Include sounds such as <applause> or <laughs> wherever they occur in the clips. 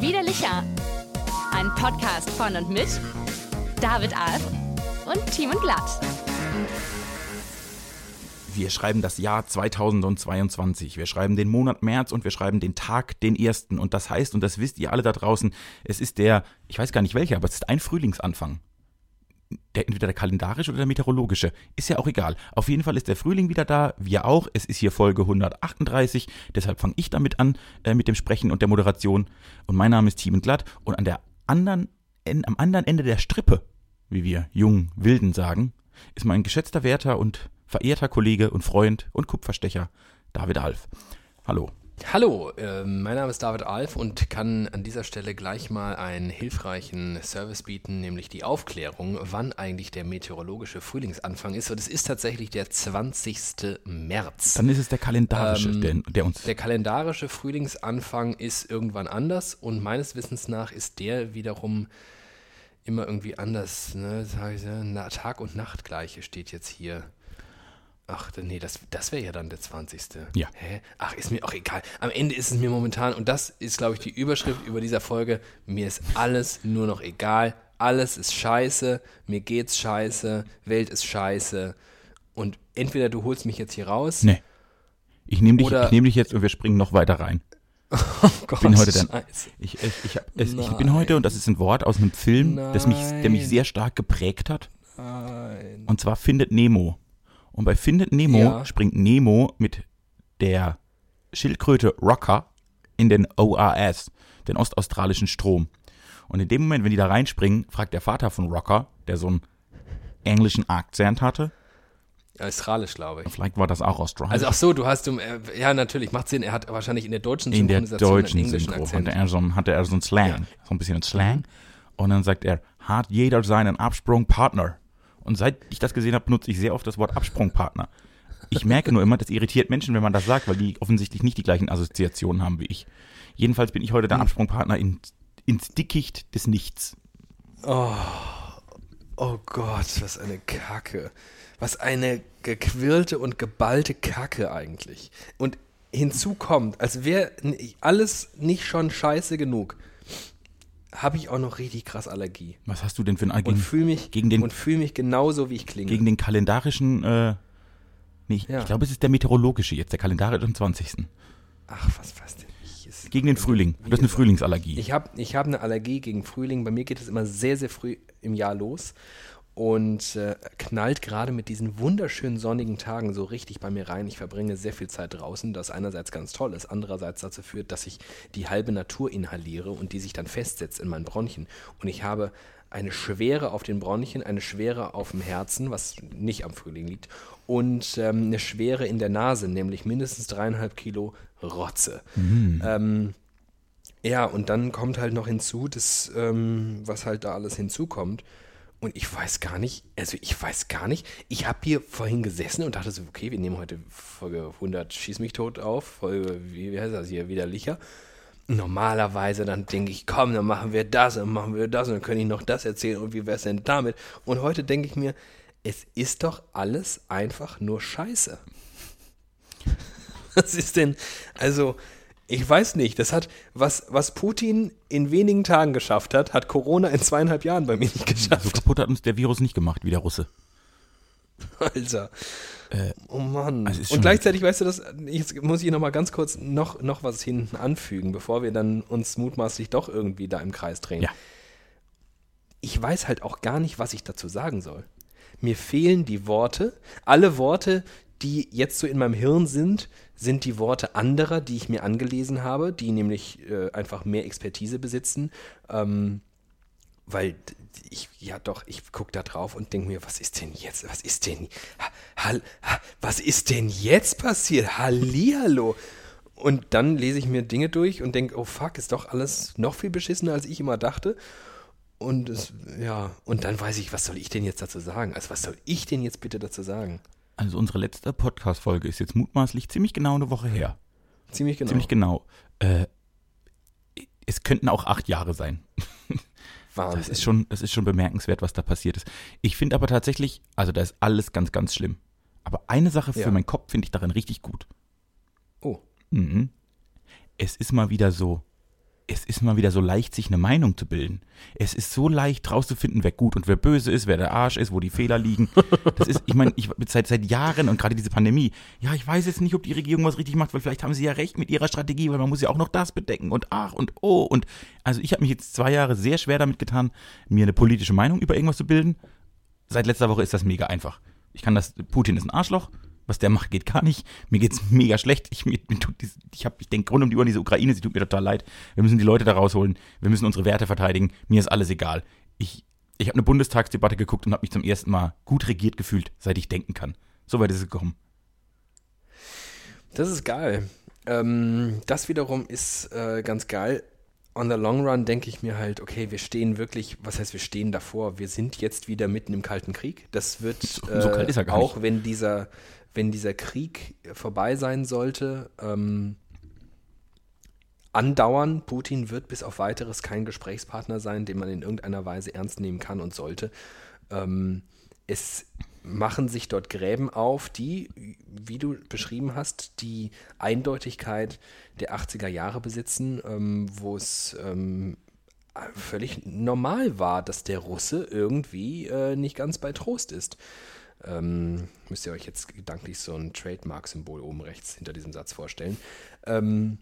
Widerlicher. Ein Podcast von und mit David Alf und Timon Glatt. Wir schreiben das Jahr 2022. Wir schreiben den Monat März und wir schreiben den Tag, den ersten. Und das heißt, und das wisst ihr alle da draußen, es ist der, ich weiß gar nicht welcher, aber es ist ein Frühlingsanfang. Der, entweder der kalendarische oder der meteorologische. Ist ja auch egal. Auf jeden Fall ist der Frühling wieder da, wir auch. Es ist hier Folge 138. Deshalb fange ich damit an, äh, mit dem Sprechen und der Moderation. Und mein Name ist Team Glatt. Und an der anderen, en, am anderen Ende der Strippe, wie wir jungen Wilden sagen, ist mein geschätzter Wärter und verehrter Kollege und Freund und Kupferstecher David Alf. Hallo. Hallo, äh, mein Name ist David Alf und kann an dieser Stelle gleich mal einen hilfreichen Service bieten, nämlich die Aufklärung, wann eigentlich der meteorologische Frühlingsanfang ist. Und es ist tatsächlich der 20. März. Dann ist es der kalendarische, Ähm, der, der uns. Der kalendarische Frühlingsanfang ist irgendwann anders und meines Wissens nach ist der wiederum immer irgendwie anders. Ne? Na, Tag und Nacht gleiche steht jetzt hier. Ach, nee, das, das wäre ja dann der 20. Ja. Hä? Ach, ist mir auch egal. Am Ende ist es mir momentan, und das ist, glaube ich, die Überschrift über dieser Folge, mir ist alles nur noch egal. Alles ist scheiße, mir geht's scheiße, Welt ist scheiße. Und entweder du holst mich jetzt hier raus. nee. Ich nehme dich, ich nehm dich jetzt und wir springen noch weiter rein. <laughs> Oh Gott, bin heute Scheiße. Ich, ich, ich, es, ich bin heute, und das ist ein Wort aus einem Film, das mich, der mich sehr stark geprägt hat. Nein. Und zwar Findet Nemo. Und bei Findet Nemo Ja. springt Nemo mit der Schildkröte Rocker in den ORS, den ostaustralischen Strom. Und in dem Moment, wenn die da reinspringen, fragt der Vater von Rocker, der so einen englischen Akzent hatte, Australisch, glaube ich. vielleicht war das auch australisch. Also ach so, du hast, äh, ja natürlich, macht Sinn. Er hat wahrscheinlich in der deutschen in der deutschen einen englischen Synchro Akzent. hatte er, so, einen- hatte er so einen Slang, Ja. So ein bisschen einen Slang. Und dann sagt er, hat jeder seinen Absprungpartner. Und seit ich das gesehen habe, benutze ich sehr oft das Wort Absprungpartner. Ich merke nur immer, das irritiert Menschen, wenn man das sagt, weil die offensichtlich nicht die gleichen Assoziationen haben wie ich. Jedenfalls bin ich heute der Mhm. Absprungpartner in, ins Dickicht des Nichts. Oh Gott, was eine Kacke. Was eine gequirlte und geballte Kacke eigentlich. Und hinzu kommt, als wäre alles nicht schon scheiße genug, habe ich auch noch richtig krass Allergie. Was hast du denn für ein Und gegen, fühle mich, gegen den- und fühl mich genauso, wie ich klinge. gegen den kalendarischen, äh, nee, ich, Ja. ich glaube, es ist der meteorologische jetzt, der kalendarische am 20. Ach, was, was denn? Ist, Gegen den Frühling. Du hast eine. Frühlingsallergie. Ich habe ich hab eine Allergie gegen Frühling. Bei mir geht es immer sehr, sehr früh im Jahr los und äh, knallt gerade mit diesen wunderschönen sonnigen Tagen so richtig bei mir rein. Ich verbringe sehr viel Zeit draußen, das einerseits ganz toll ist, andererseits dazu führt, dass ich die halbe Natur inhaliere und die sich dann festsetzt in meinen Bronchien. Und ich habe eine Schwere auf den Bronchien, eine Schwere auf dem Herzen, was nicht am Frühling liegt, und ähm, eine Schwere in der Nase, nämlich mindestens dreieinhalb Kilo Rotze. Ähm, ja, und dann kommt halt noch hinzu, das, ähm, was halt da alles hinzukommt. Und ich weiß gar nicht, also ich weiß gar nicht, ich habe hier vorhin gesessen und dachte so, okay, wir nehmen heute Folge 100 Schieß mich tot auf, Folge, wie, wie heißt das hier, widerlicher. Normalerweise dann denke ich, komm, dann machen wir das und machen wir das und dann kann ich noch das erzählen und wie wär's denn damit? Und heute denke ich mir, es ist doch alles einfach nur Scheiße. <laughs> Was ist denn, also, ich weiß nicht, das hat, was, was Putin in wenigen Tagen geschafft hat, hat Corona in zweieinhalb Jahren bei mir nicht So geschafft. kaputt hat uns der Virus nicht gemacht, wie der Russe. <laughs> Alter. oh Mann. also Und gleichzeitig, weißt du, das, jetzt muss ich noch mal ganz kurz noch, noch was hinten anfügen, bevor wir dann uns mutmaßlich doch irgendwie da im Kreis drehen. Ja. Ich weiß halt auch gar nicht, was ich dazu sagen soll. Mir fehlen die Worte. Alle Worte, die jetzt so in meinem Hirn sind, sind die Worte anderer, die ich mir angelesen habe, die nämlich äh, einfach mehr Expertise besitzen. Ähm, weil ich, ja doch, ich gucke da drauf und denke mir, was ist denn jetzt, was ist denn, ha, hal, ha, was ist denn jetzt passiert? Hallihallo. Und dann lese ich mir Dinge durch und denke, oh fuck, ist doch alles noch viel beschissener, als ich immer dachte. Und es, ja, und dann weiß ich, was soll ich denn jetzt dazu sagen? Also was soll ich denn jetzt bitte dazu sagen? Also unsere letzte Podcast-Folge ist jetzt mutmaßlich ziemlich genau eine Woche her. Ziemlich genau. Ziemlich genau. Äh, es könnten auch acht Jahre sein. <laughs> Wahnsinn. Das ist schon, das ist schon bemerkenswert, was da passiert ist. Ich finde aber tatsächlich, also da ist alles ganz, ganz schlimm. Aber eine Sache für Ja. meinen Kopf finde ich darin richtig gut. Oh. Mhm. es ist mal wieder so, es ist mal wieder so leicht, sich eine Meinung zu bilden. Es ist so leicht rauszufinden, wer gut und wer böse ist, wer der Arsch ist, wo die Fehler liegen. Das ist, ich meine, ich seit seit Jahren und gerade diese Pandemie. Ja, ich weiß jetzt nicht, ob die Regierung was richtig macht, weil vielleicht haben sie ja recht mit ihrer Strategie, weil man muss ja auch noch das bedecken und ach und oh und also ich habe mich jetzt zwei Jahre sehr schwer damit getan, mir eine politische Meinung über irgendwas zu bilden. Seit letzter Woche ist das mega einfach. Ich kann das. Putin ist ein Arschloch was der macht, geht gar nicht. Mir geht's mega schlecht. Ich, mir, mir tut dies, ich, ich denke rund um die Uhr an diese Ukraine, sie tut mir total leid. Wir müssen die Leute da rausholen. Wir müssen unsere Werte verteidigen. Mir ist alles egal. Ich, ich habe eine Bundestagsdebatte geguckt und habe mich zum ersten Mal gut regiert gefühlt, seit ich denken kann. So weit ist es gekommen. Das ist geil. Ähm, das wiederum ist äh, ganz geil. On the long run denke ich mir halt, okay, wir stehen wirklich, was heißt wir stehen davor? Wir sind jetzt wieder mitten im Kalten Krieg. Das wird so, so äh, auch, nicht. wenn dieser wenn dieser Krieg vorbei sein sollte, ähm, andauern. Putin wird bis auf weiteres kein Gesprächspartner sein, den man in irgendeiner Weise ernst nehmen kann und sollte. Ähm, es machen sich dort Gräben auf, die, wie du beschrieben hast, die Eindeutigkeit der 80er Jahre besitzen, ähm, wo es ähm, völlig normal war, dass der Russe irgendwie äh, nicht ganz bei Trost ist. Ähm, müsst ihr euch jetzt gedanklich so ein Trademark-Symbol oben rechts hinter diesem Satz vorstellen. Ähm,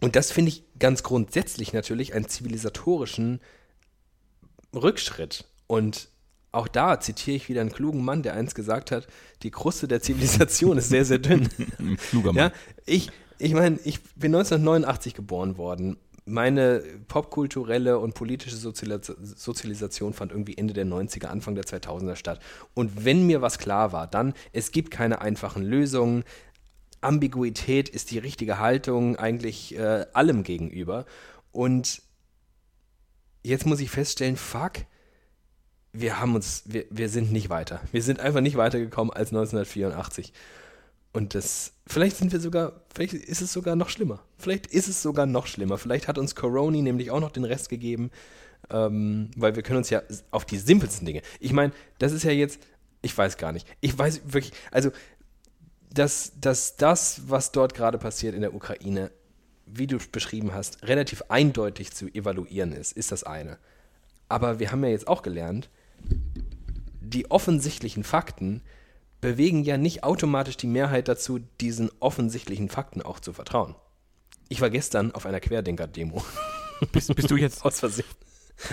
und das finde ich ganz grundsätzlich natürlich einen zivilisatorischen Rückschritt. Und auch da zitiere ich wieder einen klugen Mann, der eins gesagt hat, die Kruste der Zivilisation ist sehr, sehr dünn. <laughs> Kluger Mann. Ja, ich, ich meine, ich bin 1989 geboren worden meine popkulturelle und politische Sozialisation fand irgendwie Ende der 90er, Anfang der 2000er statt. Und wenn mir was klar war, dann, es gibt keine einfachen Lösungen. Ambiguität ist die richtige Haltung eigentlich äh, allem gegenüber. Und jetzt muss ich feststellen, fuck, wir haben uns, wir, wir sind nicht weiter. Wir sind einfach nicht weitergekommen als 1984. Und das, vielleicht sind wir sogar, vielleicht ist es sogar noch schlimmer. Vielleicht ist es sogar noch schlimmer. Vielleicht hat uns Coroni nämlich auch noch den Rest gegeben, ähm, weil wir können uns ja auf die simpelsten Dinge. Ich meine, das ist ja jetzt, ich weiß gar nicht. Ich weiß wirklich, also, dass, dass das, was dort gerade passiert in der Ukraine, wie du beschrieben hast, relativ eindeutig zu evaluieren ist, ist das eine. Aber wir haben ja jetzt auch gelernt, die offensichtlichen Fakten, bewegen ja nicht automatisch die Mehrheit dazu, diesen offensichtlichen Fakten auch zu vertrauen. Ich war gestern auf einer Querdenker-Demo. Bist, bist, du jetzt <laughs> aus Versehen?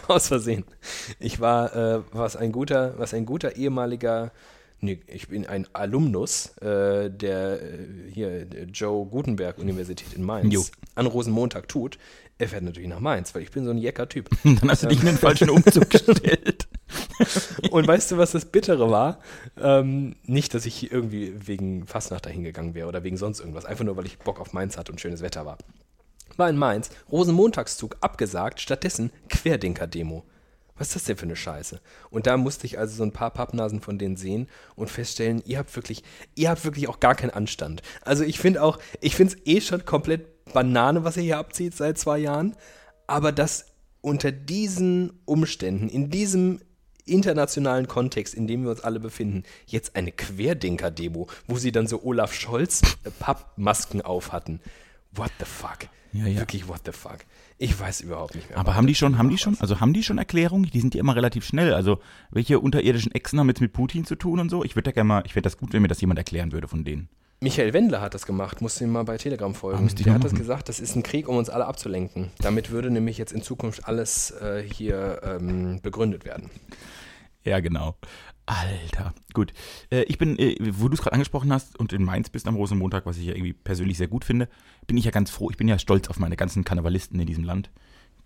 Aus Versehen. Ich war, äh, was ein guter, was ein guter ehemaliger, nee, ich bin ein Alumnus äh, der äh, hier der Joe Gutenberg Universität in Mainz jo. an Rosenmontag tut. Er fährt natürlich nach Mainz, weil ich bin so ein jecker Typ. <laughs> Dann hast du dich in den falschen Umzug <laughs> gestellt. <laughs> Und weißt du, was das Bittere war? Ähm, nicht, dass ich irgendwie wegen Fastnacht dahin gegangen wäre oder wegen sonst irgendwas. Einfach nur, weil ich Bock auf Mainz hatte und schönes Wetter war. War in Mainz, Rosenmontagszug abgesagt, stattdessen Querdenker-Demo. Was ist das denn für eine Scheiße? Und da musste ich also so ein paar Pappnasen von denen sehen und feststellen, ihr habt wirklich, ihr habt wirklich auch gar keinen Anstand. Also ich finde auch, ich finde es eh schon komplett Banane, was ihr hier abzieht seit zwei Jahren. Aber dass unter diesen Umständen, in diesem internationalen Kontext, in dem wir uns alle befinden, jetzt eine Querdenker-Demo, wo sie dann so Olaf Scholz äh, Pappmasken auf hatten. What the fuck? Ja, ja. Wirklich what the fuck? Ich weiß überhaupt nicht mehr. Aber haben die schon, haben die schon, also haben die schon Erklärungen? Die sind ja immer relativ schnell. Also welche unterirdischen Echsen haben jetzt mit Putin zu tun und so? Ich würde da gerne mal, ich fände das gut, wenn mir das jemand erklären würde von denen. Michael Wendler hat das gemacht, musste ihm mal bei Telegram folgen. Ah, Der hat das gesagt, das ist ein Krieg, um uns alle abzulenken. Damit würde nämlich jetzt in Zukunft alles äh, hier ähm, begründet werden. Ja, genau. Alter, gut. Äh, ich bin, äh, wo du es gerade angesprochen hast und in Mainz bist am Rosenmontag, was ich ja irgendwie persönlich sehr gut finde, bin ich ja ganz froh. Ich bin ja stolz auf meine ganzen Karnevalisten in diesem Land,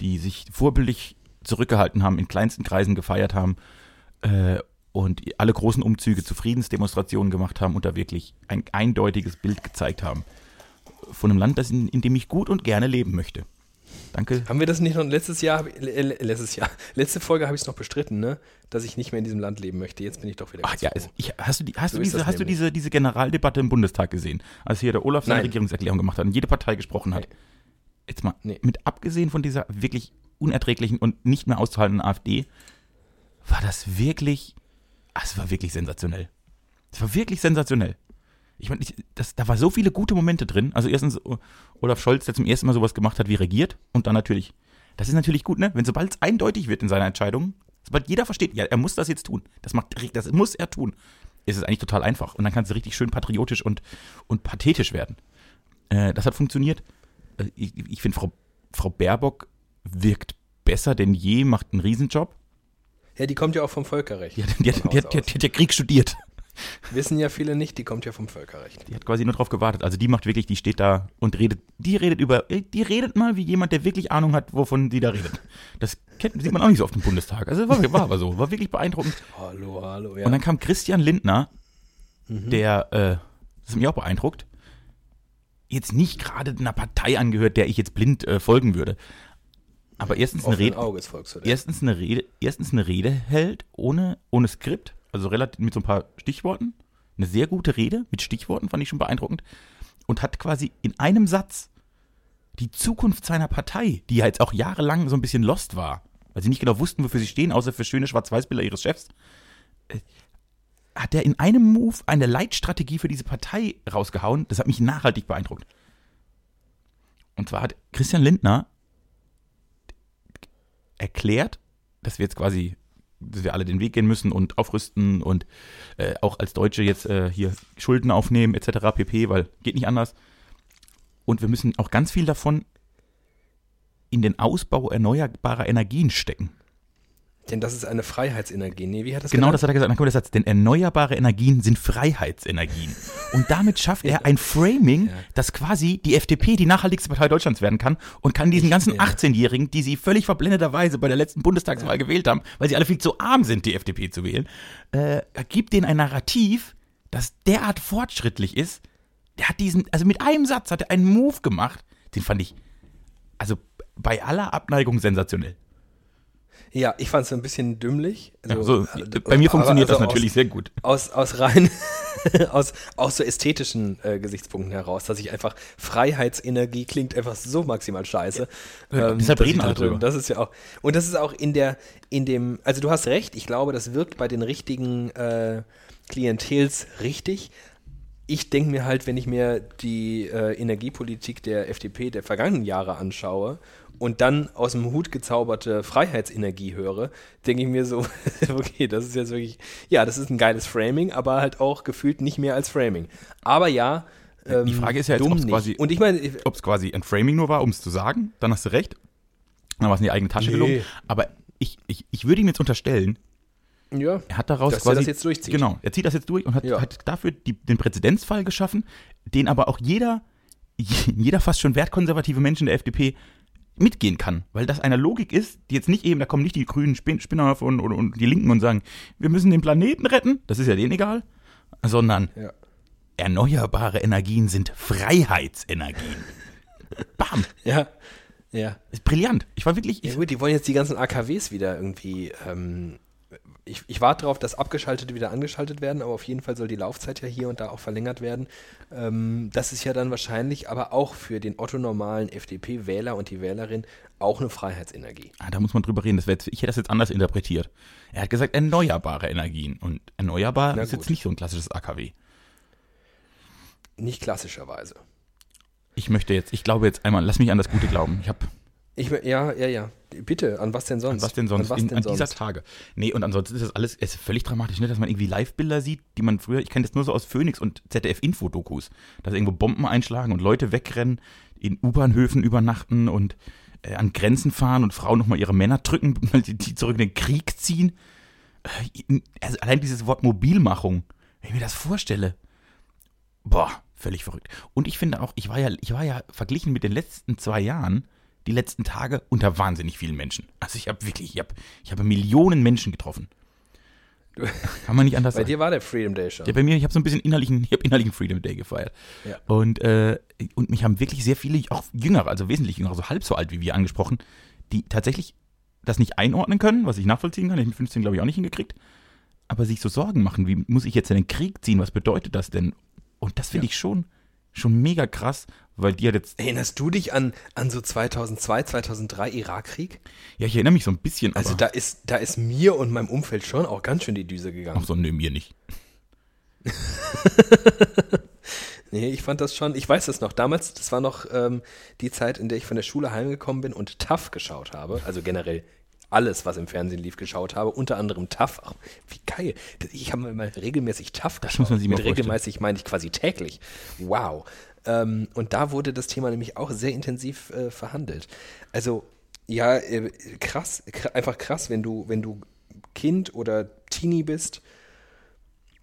die sich vorbildlich zurückgehalten haben, in kleinsten Kreisen gefeiert haben äh, und alle großen Umzüge zu Friedensdemonstrationen gemacht haben und da wirklich ein eindeutiges Bild gezeigt haben von einem Land, das in, in dem ich gut und gerne leben möchte. Danke. Haben wir das nicht noch letztes Jahr, äh, letztes Jahr, <laughs> letzte Folge habe ich es noch bestritten, ne? Dass ich nicht mehr in diesem Land leben möchte. Jetzt bin ich doch wieder Ach ja, es, ich, hast du, die, hast so du, diese, hast du diese, diese Generaldebatte im Bundestag gesehen, als hier der Olaf seine Nein. Regierungserklärung gemacht hat und jede Partei gesprochen hat? Nee. Jetzt mal, nee. mit abgesehen von dieser wirklich unerträglichen und nicht mehr auszuhaltenden AfD, war das wirklich es war wirklich sensationell. Es war wirklich sensationell. Ich meine, da war so viele gute Momente drin. Also erstens Olaf Scholz, der zum ersten Mal sowas gemacht hat wie regiert und dann natürlich, das ist natürlich gut, ne? Wenn sobald es eindeutig wird in seiner Entscheidung, sobald jeder versteht, ja, er muss das jetzt tun, das, macht, das muss er tun, ist es eigentlich total einfach. Und dann kannst du richtig schön patriotisch und, und pathetisch werden. Äh, das hat funktioniert. Äh, ich, ich finde, Frau, Frau Baerbock wirkt besser denn je, macht einen Riesenjob. Ja, die kommt ja auch vom Völkerrecht. Ja, die, die, die, die, hat ja Krieg studiert. <laughs> Wissen ja viele nicht, die kommt ja vom Völkerrecht. Die hat quasi nur drauf gewartet. Also die macht wirklich, die steht da und redet, die redet über, die redet mal wie jemand, der wirklich Ahnung hat, wovon die da redet. Das kennt, sieht man auch nicht so oft im Bundestag. Also war, war aber so, war wirklich beeindruckend. Hallo, hallo, ja. Und dann kam Christian Lindner, mhm. der, äh, das hat mich auch beeindruckt, jetzt nicht gerade einer Partei angehört, der ich jetzt blind äh, folgen würde. Aber erstens eine Rede, erstens eine Rede, erstens eine Rede hält ohne, ohne Skript, also relativ mit so ein paar Stichworten. Eine sehr gute Rede mit Stichworten fand ich schon beeindruckend und hat quasi in einem Satz die Zukunft seiner Partei, die ja jetzt auch jahrelang so ein bisschen lost war, weil sie nicht genau wussten, wofür sie stehen, außer für schöne Schwarz-Weiß-Bilder ihres Chefs, äh, hat er in einem Move eine Leitstrategie für diese Partei rausgehauen. Das hat mich nachhaltig beeindruckt. Und zwar hat Christian Lindner erklärt, dass wir jetzt quasi, dass wir alle den Weg gehen müssen und aufrüsten und äh, auch als Deutsche jetzt äh, hier Schulden aufnehmen etc. pp, weil geht nicht anders. Und wir müssen auch ganz viel davon in den Ausbau erneuerbarer Energien stecken. Denn das ist eine Freiheitsenergie. Nee, wie hat das Genau, das hat er gesagt. Dann kommt der Satz, denn erneuerbare Energien sind Freiheitsenergien. Und damit schafft er ein Framing, ja. dass quasi die FDP die nachhaltigste Partei Deutschlands werden kann und kann diesen ganzen ja. 18-Jährigen, die sie völlig verblendeterweise bei der letzten Bundestagswahl ja. gewählt haben, weil sie alle viel zu arm sind, die FDP zu wählen, äh, gibt denen ein Narrativ, das derart fortschrittlich ist. Der hat diesen, also mit einem Satz hat er einen Move gemacht, den fand ich, also bei aller Abneigung sensationell. Ja, ich fand es ein bisschen dümmlich. Also, ja, so, bei mir funktioniert also das natürlich aus, sehr gut. Aus, aus rein, <laughs> aus, aus so ästhetischen äh, Gesichtspunkten heraus, dass ich einfach Freiheitsenergie klingt einfach so maximal scheiße. Ja, ähm, deshalb reden alle drüber. Das ist ja auch, und das ist auch in der, in dem, also du hast recht, ich glaube, das wirkt bei den richtigen äh, Klientels richtig, ich denke mir halt, wenn ich mir die äh, Energiepolitik der FDP der vergangenen Jahre anschaue und dann aus dem Hut gezauberte Freiheitsenergie höre, denke ich mir so, <laughs> okay, das ist jetzt wirklich, ja, das ist ein geiles Framing, aber halt auch gefühlt nicht mehr als Framing. Aber ja, ähm, die Frage ist ja jetzt, ob es quasi, und ich meine, ob es quasi ein Framing nur war, um es zu sagen, dann hast du recht. Dann war es in die eigene Tasche nee. gelungen. Aber ich, ich, ich würde ihm jetzt unterstellen, ja, er hat daraus dass quasi, er das jetzt durchzieht. Genau, er zieht das jetzt durch und hat, ja. hat dafür die, den Präzedenzfall geschaffen, den aber auch jeder, <laughs> jeder fast schon wertkonservative Mensch in der FDP mitgehen kann, weil das eine Logik ist, die jetzt nicht eben, da kommen nicht die grünen Spin Spinner und, und, und, die Linken und sagen, wir müssen den Planeten retten, das ist ja denen egal, sondern ja. erneuerbare Energien sind Freiheitsenergien. <laughs> Bam. Ja, ja. Ist brillant. Ich war wirklich. Ja gut, die wollen jetzt die ganzen AKWs wieder irgendwie ähm, ich, ich warte darauf, dass Abgeschaltete wieder angeschaltet werden, aber auf jeden Fall soll die Laufzeit ja hier und da auch verlängert werden. Ähm, das ist ja dann wahrscheinlich aber auch für den otto-normalen FDP-Wähler und die Wählerin auch eine Freiheitsenergie. Ah, da muss man drüber reden. Das jetzt, ich hätte das jetzt anders interpretiert. Er hat gesagt, erneuerbare Energien. Und erneuerbar ist jetzt nicht so ein klassisches AKW. Nicht klassischerweise. Ich möchte jetzt, ich glaube jetzt einmal, lass mich an das Gute glauben. Ich habe ich, ja, ja, ja. Bitte, an was denn sonst? An was denn sonst? An, was denn an sonst? dieser Tage. Nee, und ansonsten ist das alles ist völlig dramatisch, ne? dass man irgendwie Live-Bilder sieht, die man früher, ich kenne das nur so aus Phoenix und ZDF-Info-Dokus, dass irgendwo Bomben einschlagen und Leute wegrennen, in U-Bahnhöfen übernachten und äh, an Grenzen fahren und Frauen nochmal ihre Männer drücken, <laughs> weil die, die zurück in den Krieg ziehen. Äh, also allein dieses Wort Mobilmachung, wenn ich mir das vorstelle, boah, völlig verrückt. Und ich finde auch, ich war ja, ich war ja verglichen mit den letzten zwei Jahren, die letzten Tage unter wahnsinnig vielen Menschen. Also ich habe wirklich, ich habe ich hab Millionen Menschen getroffen. <laughs> Kann man nicht anders bei sagen. Bei dir war der Freedom Day schon. Ja, bei mir, ich habe so ein bisschen innerlichen, ich habe innerlichen Freedom Day gefeiert. Ja. Und, äh, und mich haben wirklich sehr viele, auch jüngere, also wesentlich jüngere, so halb so alt wie wir angesprochen, die tatsächlich das nicht einordnen können, was ich nachvollziehen kann. Ich mit 15 glaube ich auch nicht hingekriegt. Aber sich so Sorgen machen, wie muss ich jetzt in den Krieg ziehen, was bedeutet das denn? Und das finde ja. ich schon, schon mega krass, weil die hat jetzt. Erinnerst du dich an, an so 2002, 2003 Irakkrieg? Ja, ich erinnere mich so ein bisschen. Also da ist, da ist mir und meinem Umfeld schon auch ganz schön die Düse gegangen. Ach so, nö, mir nicht. <laughs> Nee, ich fand das schon, ich weiß das noch. Damals, das war noch ähm, die Zeit, in der ich von der Schule heimgekommen bin und TAF geschaut habe. Also generell alles, was im Fernsehen lief, geschaut habe. Unter anderem TAF. Ach, wie geil. Ich habe mal regelmäßig TAF geschaut. muss man sich mal Mit regelmäßig meine ich quasi täglich. Wow. Ähm, und da wurde das Thema nämlich auch sehr intensiv äh, verhandelt. Also, ja, äh, krass, kr einfach krass, wenn du, wenn du Kind oder Teenie bist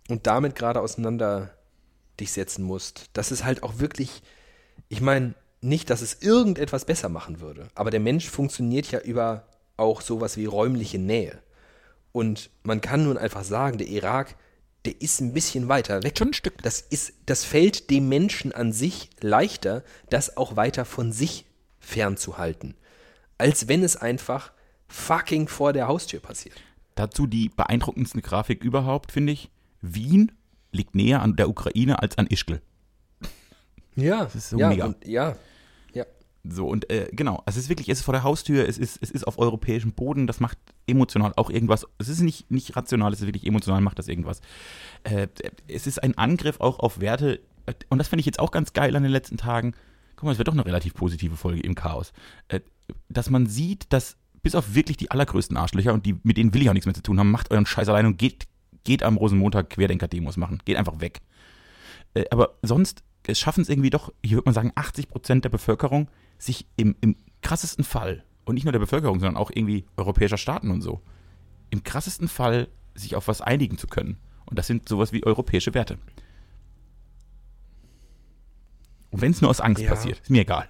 und damit gerade auseinander dich setzen musst. Das ist halt auch wirklich, ich meine, nicht, dass es irgendetwas besser machen würde, aber der Mensch funktioniert ja über auch sowas wie räumliche Nähe. Und man kann nun einfach sagen, der Irak, der ist ein bisschen weiter weg. Schon ein Stück. Das, ist, das fällt dem Menschen an sich leichter, das auch weiter von sich fernzuhalten, als wenn es einfach fucking vor der Haustür passiert. Dazu die beeindruckendste Grafik überhaupt, finde ich. Wien liegt näher an der Ukraine als an Ischgl. Ja, Das ist so ja, mega. Und, ja, So, und äh, genau, es ist wirklich, es ist vor der Haustür, es ist, es ist auf europäischem Boden, das macht emotional auch irgendwas. Es ist nicht, nicht rational, es ist wirklich emotional, macht das irgendwas. Äh, es ist ein Angriff auch auf Werte, und das finde ich jetzt auch ganz geil an den letzten Tagen. Guck mal, es wird doch eine relativ positive Folge im Chaos. Äh, dass man sieht, dass bis auf wirklich die allergrößten Arschlöcher, und die, mit denen will ich auch nichts mehr zu tun haben, macht euren Scheiß allein und geht, geht am Rosenmontag Querdenker-Demos machen. Geht einfach weg. Äh, aber sonst es schaffen es irgendwie doch, hier würde man sagen, 80 Prozent der Bevölkerung, sich im, im krassesten Fall, und nicht nur der Bevölkerung, sondern auch irgendwie europäischer Staaten und so, im krassesten Fall sich auf was einigen zu können. Und das sind sowas wie europäische Werte. Und wenn es nur aus Angst Ja. passiert, ist mir egal.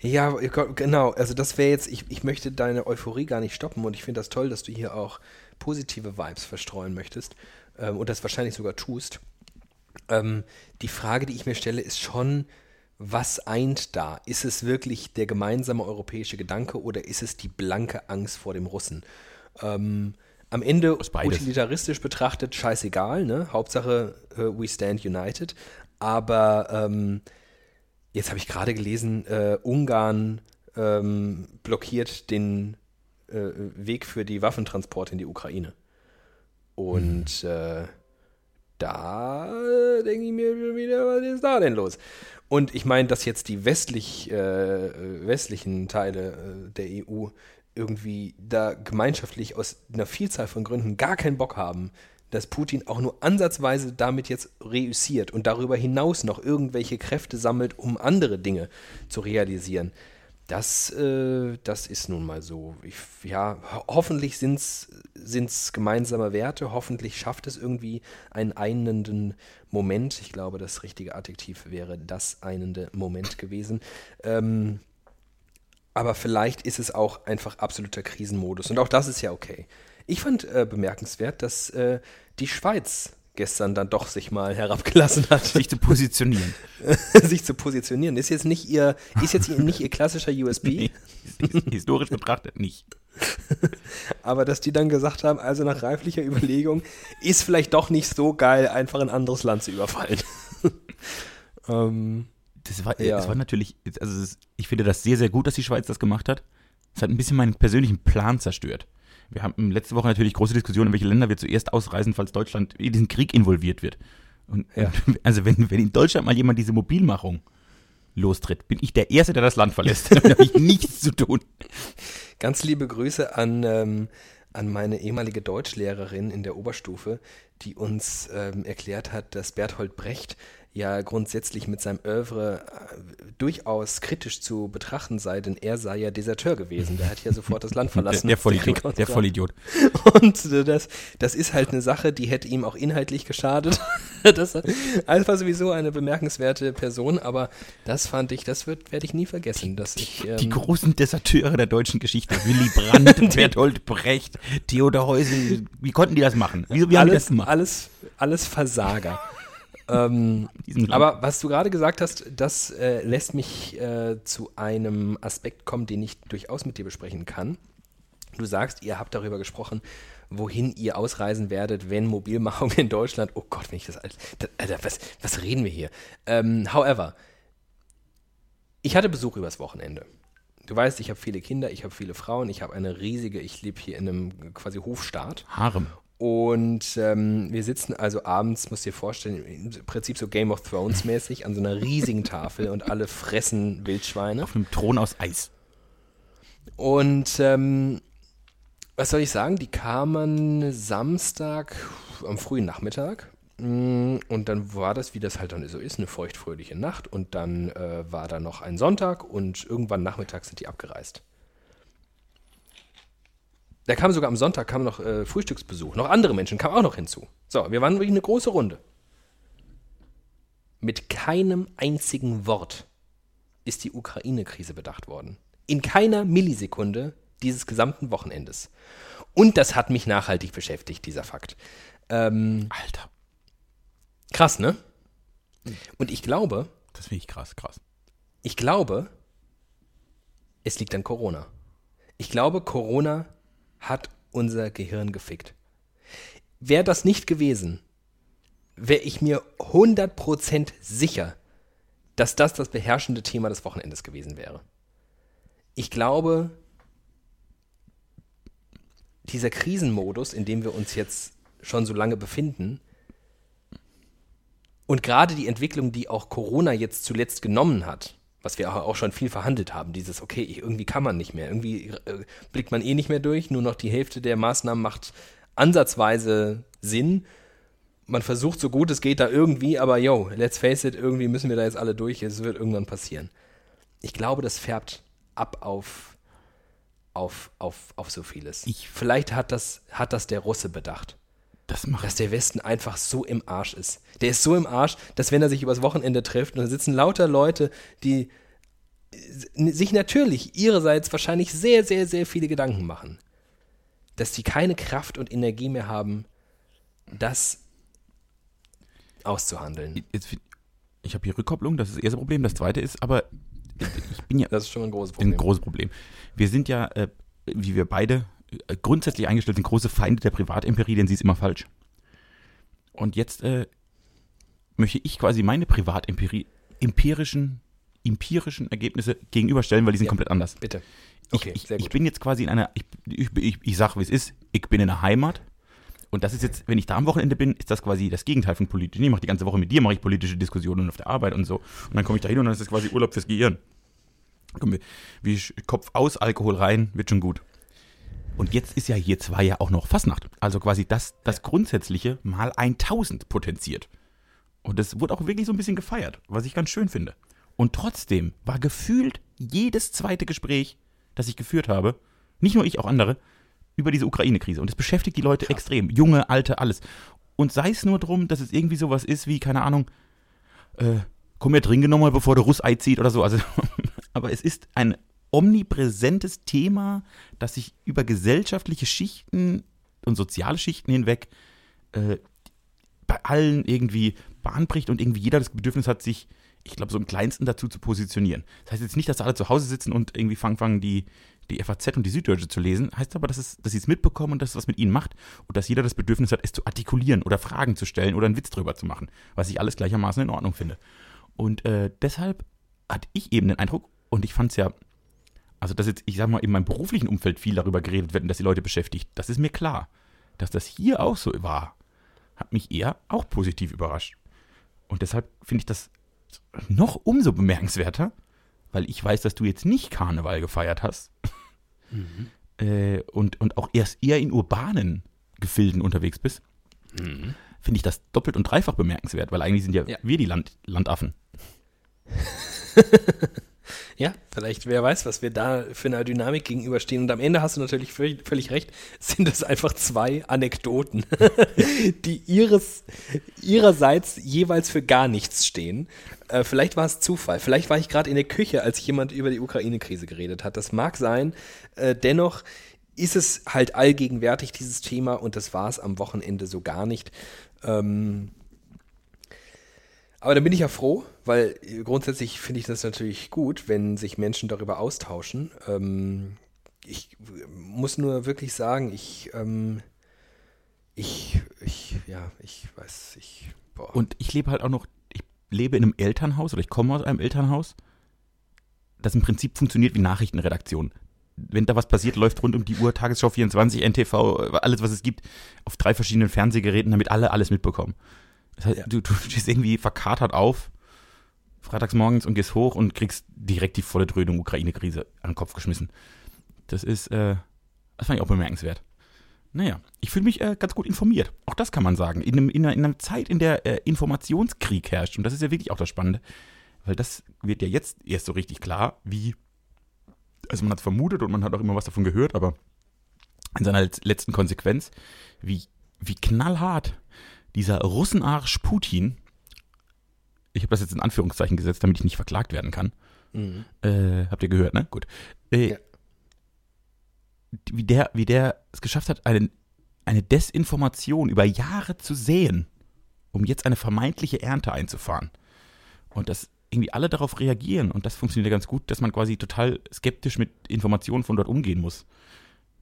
Ja, genau. Also das wäre jetzt, ich, ich möchte deine Euphorie gar nicht stoppen und ich finde das toll, dass du hier auch positive Vibes verstreuen möchtest ähm, und das wahrscheinlich sogar tust. Ähm, die Frage, die ich mir stelle, ist schon, was eint da? Ist es wirklich der gemeinsame europäische Gedanke oder ist es die blanke Angst vor dem Russen? Ähm, am Ende utilitaristisch betrachtet scheißegal, ne? Hauptsache äh, we stand united. Aber ähm, Jetzt habe ich gerade gelesen, äh, Ungarn ähm, blockiert den äh, Weg für die Waffentransporte in die Ukraine. Und äh, da denke ich mir wieder, was ist da denn los? Und ich meine, dass jetzt die westlich, äh, westlichen Teile äh, der EU irgendwie da gemeinschaftlich aus einer Vielzahl von Gründen gar keinen Bock haben, dass Putin auch nur ansatzweise damit jetzt reüssiert und darüber hinaus noch irgendwelche Kräfte sammelt, um andere Dinge zu realisieren. Das, äh, das ist nun mal so. Ich, ja, ho hoffentlich sind es gemeinsame Werte, hoffentlich schafft es irgendwie einen einenden Moment. Ich glaube, das richtige Adjektiv wäre das einende Moment gewesen. Ähm, aber vielleicht ist es auch einfach absoluter Krisenmodus. Und auch das ist ja okay. Ich fand äh, bemerkenswert, dass äh, die Schweiz gestern dann doch sich mal herabgelassen hat, Sich zu positionieren. <laughs> sich zu positionieren. Ist jetzt nicht ihr, ist jetzt nicht ihr klassischer USB, <laughs> Historisch betrachtet nicht. <laughs> aber dass die dann gesagt haben, also nach reiflicher Überlegung, ist vielleicht doch nicht so geil, einfach ein anderes Land zu überfallen. ähm, Das war, Ja. das war natürlich, also ist, ich finde das sehr, sehr gut, dass die Schweiz das gemacht hat. Es hat ein bisschen meinen persönlichen Plan zerstört. Wir haben letzte Woche natürlich große Diskussionen, in welche Länder wir zuerst ausreisen, falls Deutschland in diesen Krieg involviert wird. Und Ja. also wenn, wenn in Deutschland mal jemand diese Mobilmachung lostritt, bin ich der Erste, der das Land verlässt. <laughs> Damit habe ich nichts zu tun. Ganz liebe Grüße an, ähm, an meine ehemalige Deutschlehrerin in der Oberstufe, die uns ähm, erklärt hat, dass Berthold Brecht ja grundsätzlich mit seinem Oeuvre äh, durchaus kritisch zu betrachten sei, denn er sei ja Deserteur gewesen. Der hat ja sofort das Land <laughs> verlassen. der Vollidiot. <laughs> Der. Vollidiot. Und äh, das, das ist halt eine Sache, die hätte ihm auch inhaltlich geschadet. <laughs> das also war sowieso eine bemerkenswerte Person, aber das fand ich, das wird werde ich nie vergessen, dass ich ähm, Die großen Deserteure der deutschen Geschichte. Willy Brandt, Bertolt Brecht, Theodor Heusel. Wie konnten die das machen? Wieso, wie haben die das alles, gemacht? alles, alles Versager. Ähm, <laughs> aber was du gerade gesagt hast, das äh, lässt mich äh, zu einem Aspekt kommen, den ich durchaus mit dir besprechen kann. Du sagst, ihr habt darüber gesprochen, wohin ihr ausreisen werdet, wenn Mobilmachung in Deutschland. Oh Gott, wenn ich das. Alter, Alter was, was reden wir hier? Ähm, however, ich hatte Besuch übers Wochenende. Du weißt, ich habe viele Kinder, ich habe viele Frauen, ich habe eine riesige, ich lebe hier in einem quasi Hofstaat. Harem. Und ähm, wir sitzen also abends, musst du dir vorstellen, im Prinzip so Game of Thrones mäßig an so einer riesigen Tafel und alle fressen Wildschweine. Auf einem Thron aus Eis. Und ähm, was soll ich sagen? Die kamen Samstag am frühen Nachmittag. Mm, Und dann war das, wie das halt dann so ist, eine feuchtfröhliche Nacht. Und dann äh, war da noch ein Sonntag und irgendwann nachmittags sind die abgereist. Da kam sogar am Sonntag kam noch äh, Frühstücksbesuch. Noch andere Menschen kamen auch noch hinzu. So, wir waren wirklich eine große Runde. Mit keinem einzigen Wort ist die Ukraine-Krise bedacht worden. In keiner Millisekunde dieses gesamten Wochenendes. Und das hat mich nachhaltig beschäftigt, dieser Fakt. Ähm, Alter, krass, ne? Und ich glaube, das finde ich krass, krass. ich glaube, es liegt an Corona. Ich glaube, Corona hat unser Gehirn gefickt. Wäre das nicht gewesen, wäre ich mir 100% sicher, dass das das beherrschende Thema des Wochenendes gewesen wäre. Ich glaube, dieser Krisenmodus, in dem wir uns jetzt schon so lange befinden, und gerade die Entwicklung, die auch Corona jetzt zuletzt genommen hat, was wir auch schon viel verhandelt haben, dieses, okay, irgendwie kann man nicht mehr, irgendwie äh, blickt man eh nicht mehr durch, nur noch die Hälfte der Maßnahmen macht ansatzweise Sinn. Man versucht so gut es geht da irgendwie, aber yo, let's face it, irgendwie müssen wir da jetzt alle durch, es wird irgendwann passieren. Ich glaube, das färbt ab auf, auf, auf, auf so vieles. Ich- Vielleicht hat das, hat das der Russe bedacht Das macht dass der Westen einfach so im Arsch ist. Der ist so im Arsch, dass wenn er sich übers Wochenende trifft und da sitzen lauter Leute, die äh, sich natürlich ihrerseits wahrscheinlich sehr, sehr, sehr viele Gedanken machen, dass sie keine Kraft und Energie mehr haben, das auszuhandeln. jetzt, ich habe hier Rückkopplung, das ist das erste Problem. Das zweite ist aber, ich bin ja Das ist schon ein großes ein Problem. großes Problem. Wir sind ja, äh, wie wir beide, grundsätzlich eingestellt sind, große Feinde der Privatempirie, denn sie ist immer falsch. Und jetzt äh, möchte ich quasi meine Privatempirie empirischen, empirischen Ergebnisse gegenüberstellen, weil die sind Ja. komplett anders. Bitte. Ich, Okay, ich, ich gut. bin jetzt quasi in einer, ich, ich, ich, ich sag, wie es ist, ich bin in der Heimat. Und das ist jetzt, wenn ich da am Wochenende bin, ist das quasi das Gegenteil von politisch. Ich mache die ganze Woche mit dir, mache ich politische Diskussionen auf der Arbeit und so. Und dann komme ich da hin und dann ist das quasi Urlaub fürs Gehirn. Komm, wie- Kopf aus, Alkohol rein, wird schon gut. Und jetzt ist ja hier zwei ja auch noch Fastnacht. Also quasi das, das Grundsätzliche mal 1000 potenziert. Und das wurde auch wirklich so ein bisschen gefeiert, was ich ganz schön finde. Und trotzdem war gefühlt jedes zweite Gespräch, das ich geführt habe, nicht nur ich, auch andere, über diese Ukraine-Krise. Und es beschäftigt die Leute extrem. Junge, alte, alles. Und sei es nur drum, dass es irgendwie sowas ist wie, keine Ahnung, äh, komm mir drin genommen, bevor der Russ Ei zieht oder so. Also, <laughs> aber es ist ein omnipräsentes Thema, das sich über gesellschaftliche Schichten und soziale Schichten hinweg äh, bei allen irgendwie Bahn bricht und irgendwie jeder das Bedürfnis hat, sich, ich glaube, so im Kleinsten dazu zu positionieren. Das heißt jetzt nicht, dass alle zu Hause sitzen und irgendwie fangen, fangen die, die FAZ und die Süddeutsche zu lesen, heißt aber, dass, es, dass sie es mitbekommen und dass es was mit ihnen macht und dass jeder das Bedürfnis hat, es zu artikulieren oder Fragen zu stellen oder einen Witz drüber zu machen, was ich alles gleichermaßen in Ordnung finde. Und äh, deshalb hatte ich eben den Eindruck, und ich fand es ja, also dass jetzt, ich sag mal, in meinem beruflichen Umfeld viel darüber geredet wird und dass die Leute beschäftigt, das ist mir klar. Dass das hier auch so war, hat mich eher auch positiv überrascht. Und deshalb finde ich das noch umso bemerkenswerter, weil ich weiß, dass du jetzt nicht Karneval gefeiert hast <laughs> äh, und, und auch erst eher in urbanen Gefilden unterwegs bist. Finde ich das doppelt und dreifach bemerkenswert, weil eigentlich sind ja, Ja. wir die Land, Landaffen. <laughs> Ja, vielleicht, wer weiß, was wir da für eine Dynamik gegenüberstehen. Und am Ende hast du natürlich völlig, völlig recht, <laughs> sind es einfach zwei Anekdoten, <laughs> die ihres, ihrerseits jeweils für gar nichts stehen. Äh, vielleicht war es Zufall. Vielleicht war ich gerade in der Küche, als jemand über die Ukraine-Krise geredet hat. Das mag sein. Äh, dennoch ist es halt allgegenwärtig, dieses Thema, und das war es am Wochenende so gar nicht. Ähm, aber dann bin ich ja froh, weil äh, grundsätzlich finde ich das natürlich gut, wenn sich Menschen darüber austauschen. Ähm, ich äh, muss nur wirklich sagen, ich, ähm, ich, ich, ja, ich weiß, ich, boah. Und ich lebe halt auch noch, ich lebe in einem Elternhaus oder ich komme aus einem Elternhaus, das im Prinzip funktioniert wie Nachrichtenredaktion. wenn da was passiert, läuft rund um die Uhr Tagesschau 24, NTV, alles, was es gibt, auf drei verschiedenen Fernsehgeräten, damit alle alles mitbekommen. Das heißt, Ja. du, du stehst irgendwie verkatert auf, freitags morgens und gehst hoch und kriegst direkt die volle Dröhnung Ukraine-Krise an den Kopf geschmissen. Das ist, äh, das fand ich auch bemerkenswert. Naja, ich fühle mich äh, ganz gut informiert. Auch das kann man sagen. In, einem, in, einer, in einer Zeit, in der äh, Informationskrieg herrscht. Und das ist ja wirklich auch das Spannende. Weil das wird ja jetzt erst so richtig klar, wie. Also man hat es vermutet und man hat auch immer was davon gehört, aber in seiner letz- letzten Konsequenz, wie, wie knallhart dieser Russenarsch Putin, ich habe das jetzt in Anführungszeichen gesetzt, damit ich nicht verklagt werden kann. Mhm. Äh, habt ihr gehört, ne? Gut. Äh, Ja. Wie der, wie der es geschafft hat, eine, eine Desinformation über Jahre zu säen, um jetzt eine vermeintliche Ernte einzufahren. Und dass irgendwie alle darauf reagieren und das funktioniert ja ganz gut, dass man quasi total skeptisch mit Informationen von dort umgehen muss.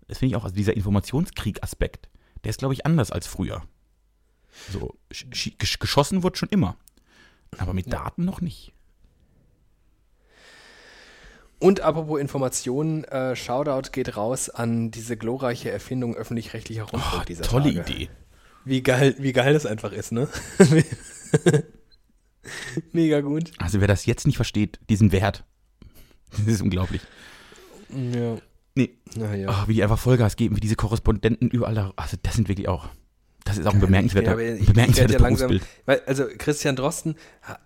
Das finde ich auch, also dieser Informationskrieg-Aspekt, der ist, glaube ich, anders als früher. So, sch- sch- gesch- geschossen wird schon immer. Aber mit Ja. Daten noch nicht. Und apropos Informationen, äh, Shoutout geht raus an diese glorreiche Erfindung öffentlich-rechtlicher Rundfunk Oh, dieser tolle Tage. Idee. Wie geil, wie geil das einfach ist, ne? <laughs> Mega gut. Also wer das jetzt nicht versteht, diesen Wert, <laughs> das ist unglaublich. Ja. Nee. Naja. Ach, wie die einfach Vollgas geben, wie diese Korrespondenten überall, da- also das sind wirklich auch, das ist auch ein bemerkenswerter, ich- ich bemerkenswertes werd ja langsam-. Weil, also Christian Drosten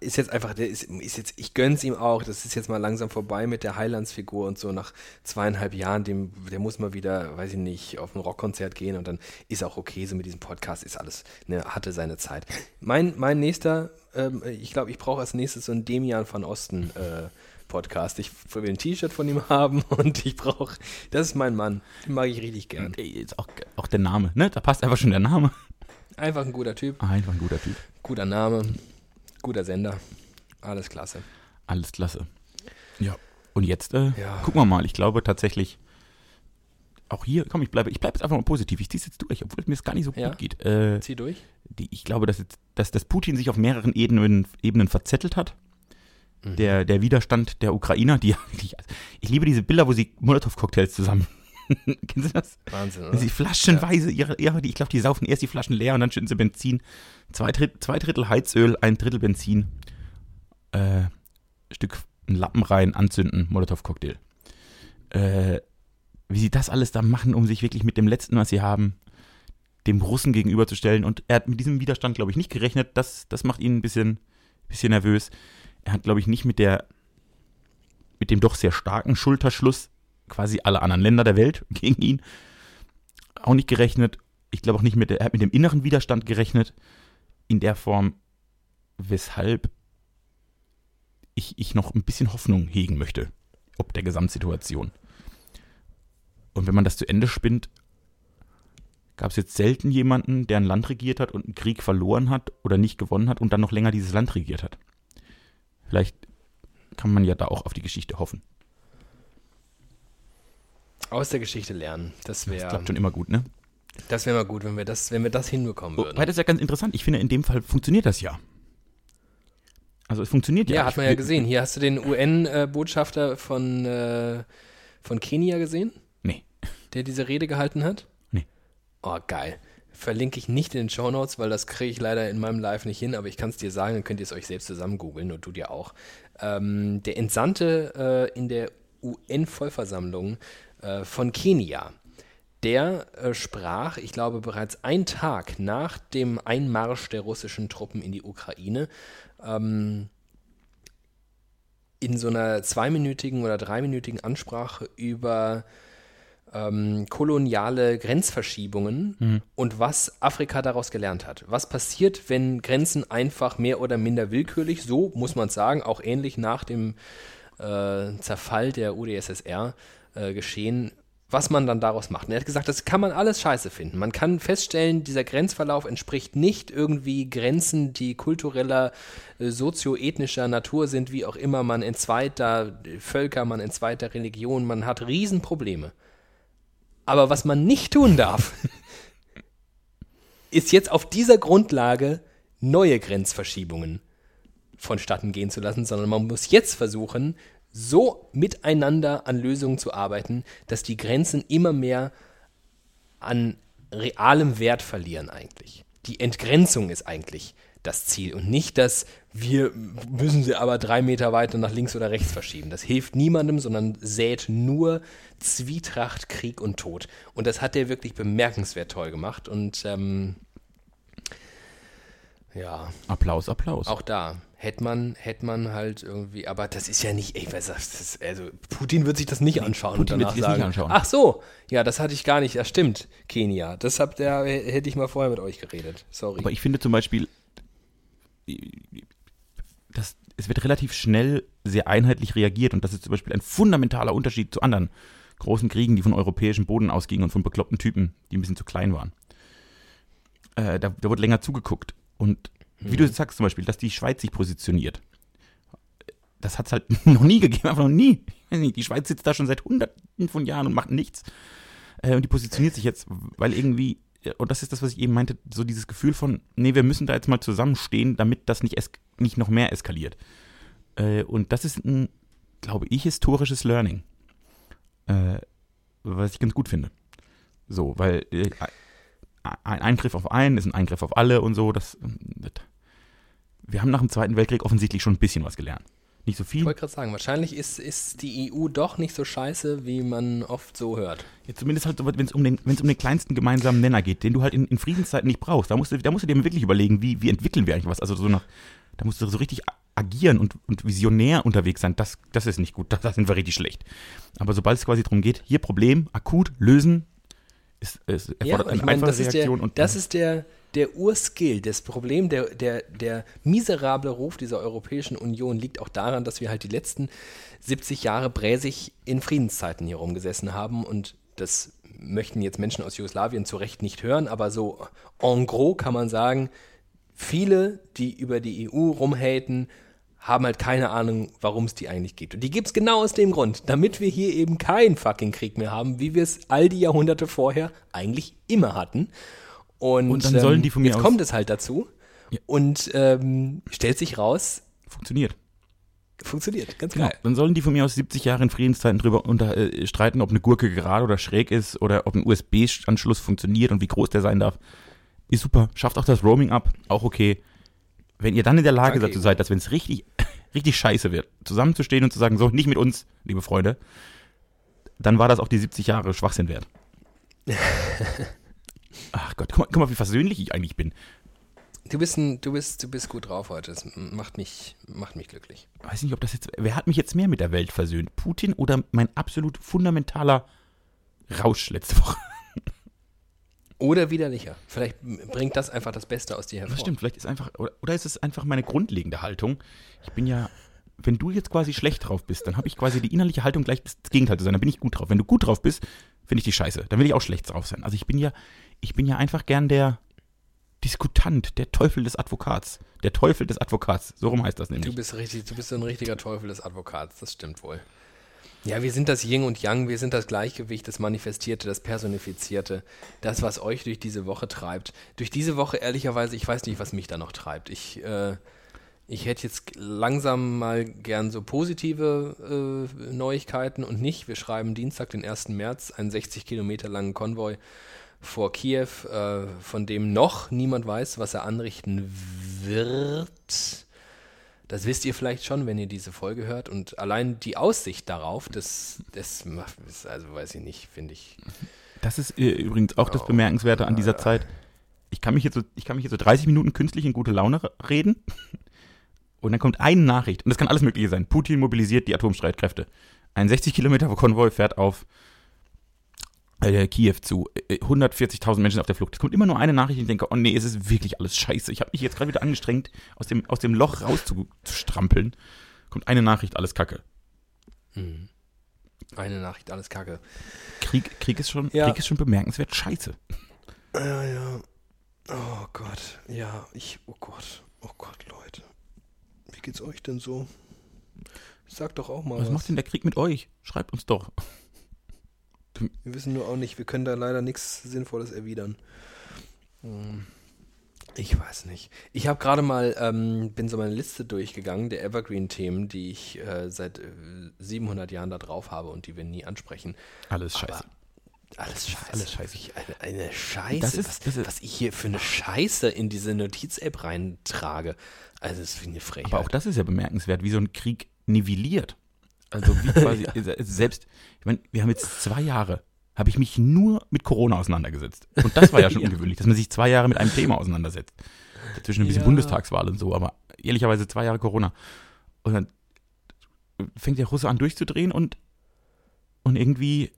ist jetzt einfach, der ist, ist jetzt, ich gönn's ihm auch, das ist jetzt mal langsam vorbei mit der Heilandsfigur und so nach zweieinhalb Jahren, dem, der muss mal wieder, weiß ich nicht, auf ein Rockkonzert gehen und dann ist auch okay, so mit diesem Podcast ist alles, ne, hatte seine Zeit. Mein, mein nächster, ähm, ich glaube, ich brauche als nächstes so einen Demian van Osten äh, Podcast. Ich will ein T-Shirt von ihm <laughs> haben und ich brauche, das ist mein Mann, den mag ich richtig gern. Ey, auch, auch der Name, ne? Da passt einfach schon der Name. Einfach ein guter Typ, Einfach ein guter Typ. guter Name, guter Sender, alles klasse. Alles klasse. Ja. Und jetzt äh, Ja. gucken wir mal. Ich glaube tatsächlich, auch hier, komm, ich bleibe, ich bleibe jetzt einfach mal positiv. Ich ziehe es jetzt durch, obwohl es mir es gar nicht so Ja. gut geht. Äh, Zieh durch. die, ich glaube, dass, jetzt, dass, dass Putin sich auf mehreren Ebenen, Ebenen verzettelt hat. Mhm. Der, der Widerstand der Ukrainer, die <laughs> ich liebe diese Bilder, wo sie Molotow-Cocktails zusammen. <laughs> Kennen Sie das? Wahnsinn, oder? sie flaschenweise ihre, ihre die, ich glaube, die saufen erst die Flaschen leer und dann schütten sie Benzin. Zwei, Dritt, zwei Drittel Heizöl, ein Drittel Benzin. Äh, Stück einen Lappen rein, anzünden, Molotow-Cocktail. Äh, wie sie das alles da machen, um sich wirklich mit dem Letzten, was sie haben, dem Russen gegenüberzustellen. Und er hat mit diesem Widerstand, glaube ich, nicht gerechnet. Das, das macht ihn ein bisschen, bisschen nervös. Er hat, glaube ich, nicht mit der, mit dem doch sehr starken Schulterschluss quasi alle anderen Länder der Welt <laughs> gegen ihn auch nicht gerechnet. Ich glaube auch nicht mit, er hat mit dem inneren Widerstand gerechnet. In der Form, weshalb ich, ich noch ein bisschen Hoffnung hegen möchte, ob der Gesamtsituation. Und wenn man das zu Ende spinnt, gab es jetzt selten jemanden, der ein Land regiert hat und einen Krieg verloren hat oder nicht gewonnen hat und dann noch länger dieses Land regiert hat. Vielleicht kann man ja da auch auf die Geschichte hoffen. Aus der Geschichte lernen. Das Das wäre klappt schon immer gut, ne? das wär mal gut, wenn wir das, wenn wir das hinbekommen würden. Wobei das ist ja ganz interessant. Ich finde, in dem Fall funktioniert das ja. Also es funktioniert ja. ja, hat man ja gesehen. Hier hast du den UN-Botschafter von, äh, von Kenia gesehen, Nee. der diese Rede gehalten hat? Nee. Oh, geil. Verlinke ich nicht in den Show Notes, weil das kriege ich leider in meinem Live nicht hin, aber ich kann es dir sagen, dann könnt ihr es euch selbst zusammen googeln und du dir auch. Ähm, der Entsandte äh, in der UN-Vollversammlung äh, von Kenia, der äh, sprach, ich glaube, bereits einen Tag nach dem Einmarsch der russischen Truppen in die Ukraine, ähm, in so einer zweiminütigen oder dreiminütigen Ansprache über ähm, koloniale Grenzverschiebungen und was Afrika daraus gelernt hat. Was passiert, wenn Grenzen einfach mehr oder minder willkürlich, so muss man sagen, auch ähnlich nach dem äh, Zerfall der UdSSR äh, geschehen, was man dann daraus macht. Und er hat gesagt, das kann man alles scheiße finden. Man kann feststellen, dieser Grenzverlauf entspricht nicht irgendwie Grenzen, die kultureller, äh, sozioethnischer Natur sind, wie auch immer. Man entzweit da Völker, man entzweit da Religion, man hat Riesenprobleme. Aber was man nicht tun darf, <laughs> ist jetzt auf dieser Grundlage neue Grenzverschiebungen vonstatten gehen zu lassen, sondern man muss jetzt versuchen, so miteinander an Lösungen zu arbeiten, dass die Grenzen immer mehr an realem Wert verlieren eigentlich. Die Entgrenzung ist eigentlich das Ziel und nicht dass wir müssen sie aber drei Meter weiter nach links oder rechts verschieben. Das hilft niemandem, sondern sät nur Zwietracht, Krieg und Tod. Und das hat er wirklich bemerkenswert toll gemacht und ähm, ja. Applaus, Applaus. Auch da hätte man, hätte man halt irgendwie, aber das ist ja nicht, ey, was das, also Putin wird sich das nicht anschauen Putin und danach wird sagen, nicht anschauen. ach so, ja, das hatte ich gar nicht, das stimmt, Kenia, das habt ihr, hätte ich mal vorher mit euch geredet, sorry. Aber ich finde zum Beispiel, das, es wird relativ schnell sehr einheitlich reagiert und das ist zum Beispiel ein fundamentaler Unterschied zu anderen großen Kriegen, die von europäischem Boden ausgingen und von bekloppten Typen, die ein bisschen zu klein waren. Äh, da, da wurde länger zugeguckt. Und wie du sagst zum Beispiel, dass die Schweiz sich positioniert. Das hat es halt <laughs> noch nie gegeben, einfach noch nie. Nicht, Die Schweiz sitzt da schon seit hunderten von Jahren und macht nichts. Äh, und die positioniert sich jetzt, weil irgendwie, äh, und das ist das, was ich eben meinte, so dieses Gefühl von, nee, wir müssen da jetzt mal zusammenstehen, damit das nicht, nicht noch mehr eskaliert. Äh, und das ist ein, glaube ich, historisches Learning. Äh, was ich ganz gut finde. So, weil äh, ein Eingriff auf einen ist ein Eingriff auf alle und so. Das, das, wir haben nach dem Zweiten Weltkrieg offensichtlich schon ein bisschen was gelernt. Nicht so ich viel. wollte gerade sagen, wahrscheinlich ist, ist die EU doch nicht so scheiße, wie man oft so hört. Ja, zumindest halt, wenn es um, den- um den kleinsten gemeinsamen Nenner geht, den du halt in, in Friedenszeiten nicht brauchst. Da musst, du, da musst du dir wirklich überlegen, wie, wie entwickeln wir eigentlich was. Also so nach, da musst du so richtig agieren und, und visionär unterwegs sein. Das, das ist nicht gut. Da, <laughs> da sind wir richtig schlecht. Aber sobald es quasi darum geht, hier Problem, akut, lösen, ist, ist erfordert und eine meine, einfache das ist der, Reaktion. und, das ist der, der Urskill. Das Problem, der, der, der miserable Ruf dieser Europäischen Union liegt auch daran, dass wir halt die letzten 70 Jahre bräsig in Friedenszeiten hier rumgesessen haben und das möchten jetzt Menschen aus Jugoslawien zu Recht nicht hören, aber so en gros kann man sagen, viele, die über die EU rumhaten, haben halt keine Ahnung, warum es die eigentlich geht. Und die gibt es genau aus dem Grund, damit wir hier eben keinen fucking Krieg mehr haben, wie wir es all die Jahrhunderte vorher eigentlich immer hatten. Und, Und dann sollen die von mir jetzt aus- kommt es halt dazu Ja. und ähm, stellt sich raus, funktioniert. funktioniert, ganz genau. Genau. Dann sollen die von mir aus 70 Jahre in Friedenszeiten drüber unter, äh, streiten, ob eine Gurke gerade oder schräg ist oder ob ein USB-Anschluss funktioniert und wie groß der sein darf. Ist super. Schafft auch das Roaming ab. Auch okay. Wenn ihr dann in der Lage Danke, dazu seid, dass wenn es richtig, <laughs> richtig scheiße wird, zusammenzustehen und zu sagen, so, nicht mit uns, liebe Freunde, dann war das auch die 70 Jahre Schwachsinn wert. <laughs> Ach Gott, guck mal, guck mal, wie versöhnlich ich eigentlich bin. Du bist, ein, du, bist, du bist gut drauf heute. Das macht mich, macht mich glücklich. weiß nicht, ob das jetzt. Wer hat mich jetzt mehr mit der Welt versöhnt? Putin oder mein absolut fundamentaler Rausch letzte Woche? Oder widerlicher. Vielleicht bringt das einfach das Beste aus dir hervor. Das stimmt, vielleicht ist einfach. Oder, oder ist es einfach meine grundlegende Haltung? Ich bin ja. Wenn du jetzt quasi schlecht drauf bist, dann habe ich quasi die innerliche Haltung gleich das Gegenteil zu sein. Dann bin ich gut drauf. Wenn du gut drauf bist, finde ich die scheiße. Dann will ich auch schlecht drauf sein. Also ich bin ja, ich bin ja einfach gern der Diskutant, der Teufel des Advokats. Der Teufel des Advokats. So rum heißt das nämlich. Du bist richtig, du bist so ein richtiger Teufel des Advokats, das stimmt wohl. Ja, wir sind das Yin und Yang, wir sind das Gleichgewicht, das Manifestierte, das Personifizierte, das, was euch durch diese Woche treibt. Durch diese Woche, ehrlicherweise, ich weiß nicht, was mich da noch treibt. Ich, äh, ich hätte jetzt langsam mal gern so positive äh, Neuigkeiten und nicht. Wir schreiben Dienstag, den 1. März, einen 60 Kilometer langen Konvoi vor Kiew, äh, von dem noch niemand weiß, was er anrichten wird. Das wisst ihr vielleicht schon, wenn ihr diese Folge hört. Und allein die Aussicht darauf, das, das macht, also weiß ich nicht, finde ich. Das ist äh, übrigens auch das Bemerkenswerte an dieser Zeit. Ich kann mich jetzt so, ich kann mich jetzt so 30 Minuten künstlich in gute Laune reden. <laughs> Und dann kommt eine Nachricht, und das kann alles Mögliche sein. Putin mobilisiert die Atomstreitkräfte. Ein 60 Kilometer Konvoi fährt auf äh, Kiew zu. Äh, 140.000 Menschen auf der Flucht. Es kommt immer nur eine Nachricht und ich denke, oh nee, es ist wirklich alles scheiße. Ich habe mich jetzt gerade wieder angestrengt, aus dem, aus dem Loch rauszustrampeln. Kommt eine Nachricht, alles kacke. Eine Nachricht, alles Kacke. Krieg, Krieg, ist schon, Ja. Krieg ist schon bemerkenswert scheiße. Ja, ja. Oh Gott. Ja, ich. Oh Gott. Oh Gott, Leute. Wie geht's euch denn so? Sag doch auch mal Was macht denn der Krieg mit euch? Schreibt uns doch. Wir wissen nur auch nicht, wir können da leider nichts Sinnvolles erwidern. Hm. Ich weiß nicht. Ich habe gerade mal, ähm, bin so meine Liste durchgegangen der Evergreen-Themen, die ich äh, seit äh, 700 Jahren da drauf habe und die wir nie ansprechen. Alles scheiße. Aber alles scheiße. Alles scheiße. Eine, eine Scheiße. Das ist- was, das ist- was ich hier für eine Scheiße in diese Notiz-App reintrage. Also, das wie eine Frechheit. Aber auch das ist ja bemerkenswert, wie so ein Krieg nivelliert. Also wie quasi, <laughs> selbst, ich meine, wir haben jetzt zwei Jahre, habe ich mich nur mit Corona auseinandergesetzt. Und das war ja schon <laughs> Ja. ungewöhnlich, dass man sich zwei Jahre mit einem Thema auseinandersetzt. Dazwischen ein bisschen Ja. Bundestagswahl und so, aber ehrlicherweise zwei Jahre Corona. Und dann fängt der Russe an durchzudrehen und, und irgendwie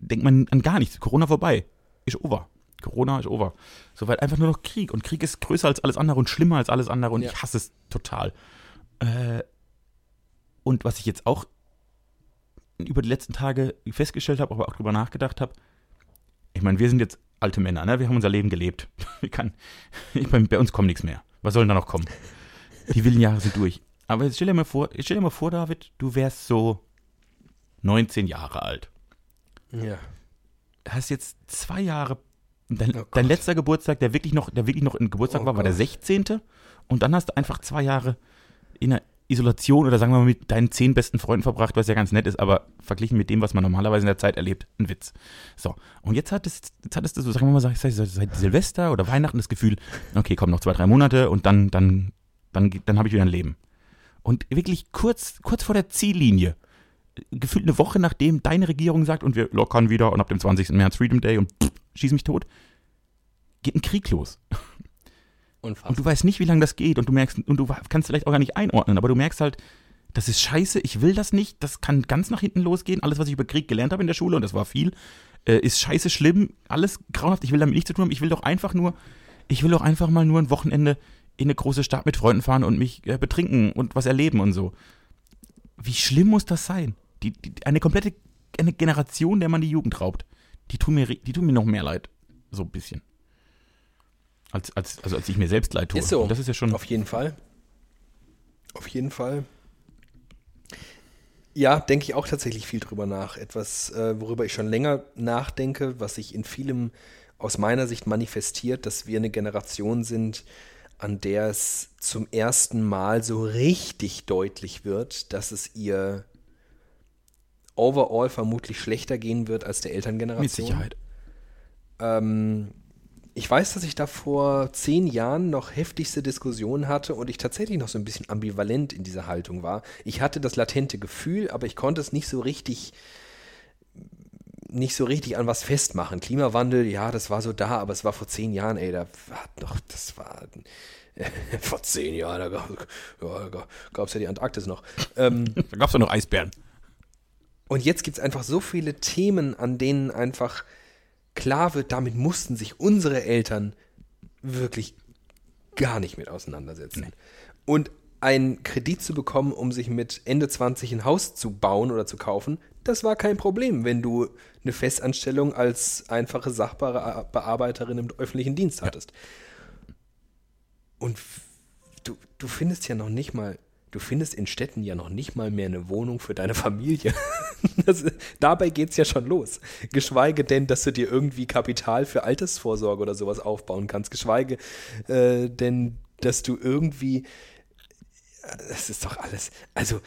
denkt man an gar nichts. Corona vorbei. Ist over. Corona ist over. Soweit einfach nur noch Krieg. Und Krieg ist größer als alles andere und schlimmer als alles andere und Ja. ich hasse es total. Äh, und was ich jetzt auch über die letzten Tage festgestellt habe, aber auch drüber nachgedacht habe, ich meine, wir sind jetzt alte Männer, ne? Wir haben unser Leben gelebt. <laughs> Wir kann, ich meine, bei uns kommt nichts mehr. Was soll denn da noch kommen? Die wilden Jahre sind durch. Aber jetzt stell dir mal vor, stell dir mal vor, David, du wärst so 19 Jahre alt. ja. Hast jetzt zwei Jahre. Dein, Oh Gott. dein letzter Geburtstag, der wirklich noch, der wirklich noch ein Geburtstag Oh war, war der Gott. 16. Und dann hast du einfach zwei Jahre in einer Isolation oder sagen wir mal mit deinen zehn besten Freunden verbracht, was ja ganz nett ist, aber verglichen mit dem, was man normalerweise in der Zeit erlebt, ein Witz. So, und jetzt hattest, jetzt hattest du so, sagen wir mal, seit, seit, Silvester oder Weihnachten das Gefühl, okay, komm, noch zwei, drei Monate und dann, dann, dann, dann habe ich wieder ein Leben. Und wirklich kurz, kurz vor der Ziellinie, gefühlt eine Woche nachdem deine Regierung sagt und wir lockern wieder und ab dem 20. März Freedom Day und pff, schieß mich tot, geht ein Krieg los. Unfassbar. Und du weißt nicht, wie lange das geht und du merkst, und du kannst vielleicht auch gar nicht einordnen, aber du merkst halt, das ist scheiße, ich will das nicht, das kann ganz nach hinten losgehen. Alles, was ich über Krieg gelernt habe in der Schule, und das war viel, äh, ist scheiße schlimm, alles grauenhaft, ich will damit nichts zu tun haben, ich will doch einfach nur, ich will doch einfach mal nur ein Wochenende in eine große Stadt mit Freunden fahren und mich äh, betrinken und was erleben und so. Wie schlimm muss das sein? Die, die, eine komplette eine Generation, der man die Jugend raubt, die tun mir, die tun mir noch mehr leid. So ein bisschen. Als, als, also als ich mir selbst leid tue. Ist so. Und das ist ja schon. Auf jeden Fall. Auf jeden Fall. Ja, denke ich auch tatsächlich viel drüber nach. Etwas, äh, worüber ich schon länger nachdenke, was sich in vielem aus meiner Sicht manifestiert, dass wir eine Generation sind, an der es zum ersten Mal so richtig deutlich wird, dass es ihr overall vermutlich schlechter gehen wird als der Elterngeneration. mit Sicherheit. Ähm, ich weiß, dass ich da vor zehn Jahren noch heftigste Diskussionen hatte und ich tatsächlich noch so ein bisschen ambivalent in dieser Haltung war. Ich hatte das latente Gefühl, aber ich konnte es nicht so richtig nicht so richtig an was festmachen. Klimawandel, ja, das war so da, aber es war vor zehn Jahren, ey, da war doch, das war <laughs> vor zehn Jahren, da gab ja, es ja die Antarktis noch. Ähm, <laughs> Da gab es doch noch Eisbären. und jetzt gibt es einfach so viele Themen, an denen einfach klar wird, damit mussten sich unsere Eltern wirklich gar nicht mit auseinandersetzen. Und einen Kredit zu bekommen, um sich mit Ende 20 ein Haus zu bauen oder zu kaufen, das war kein Problem, wenn du eine Festanstellung als einfache Sachbearbeiterin im öffentlichen Dienst hattest. Und f- du, du findest ja noch nicht mal, du findest in Städten ja noch nicht mal mehr eine Wohnung für deine Familie. <laughs> <laughs> Das, dabei geht es ja schon los. Geschweige denn, dass du dir irgendwie Kapital für Altersvorsorge oder sowas aufbauen kannst. Geschweige äh, denn, dass du irgendwie. Das ist doch alles. Also,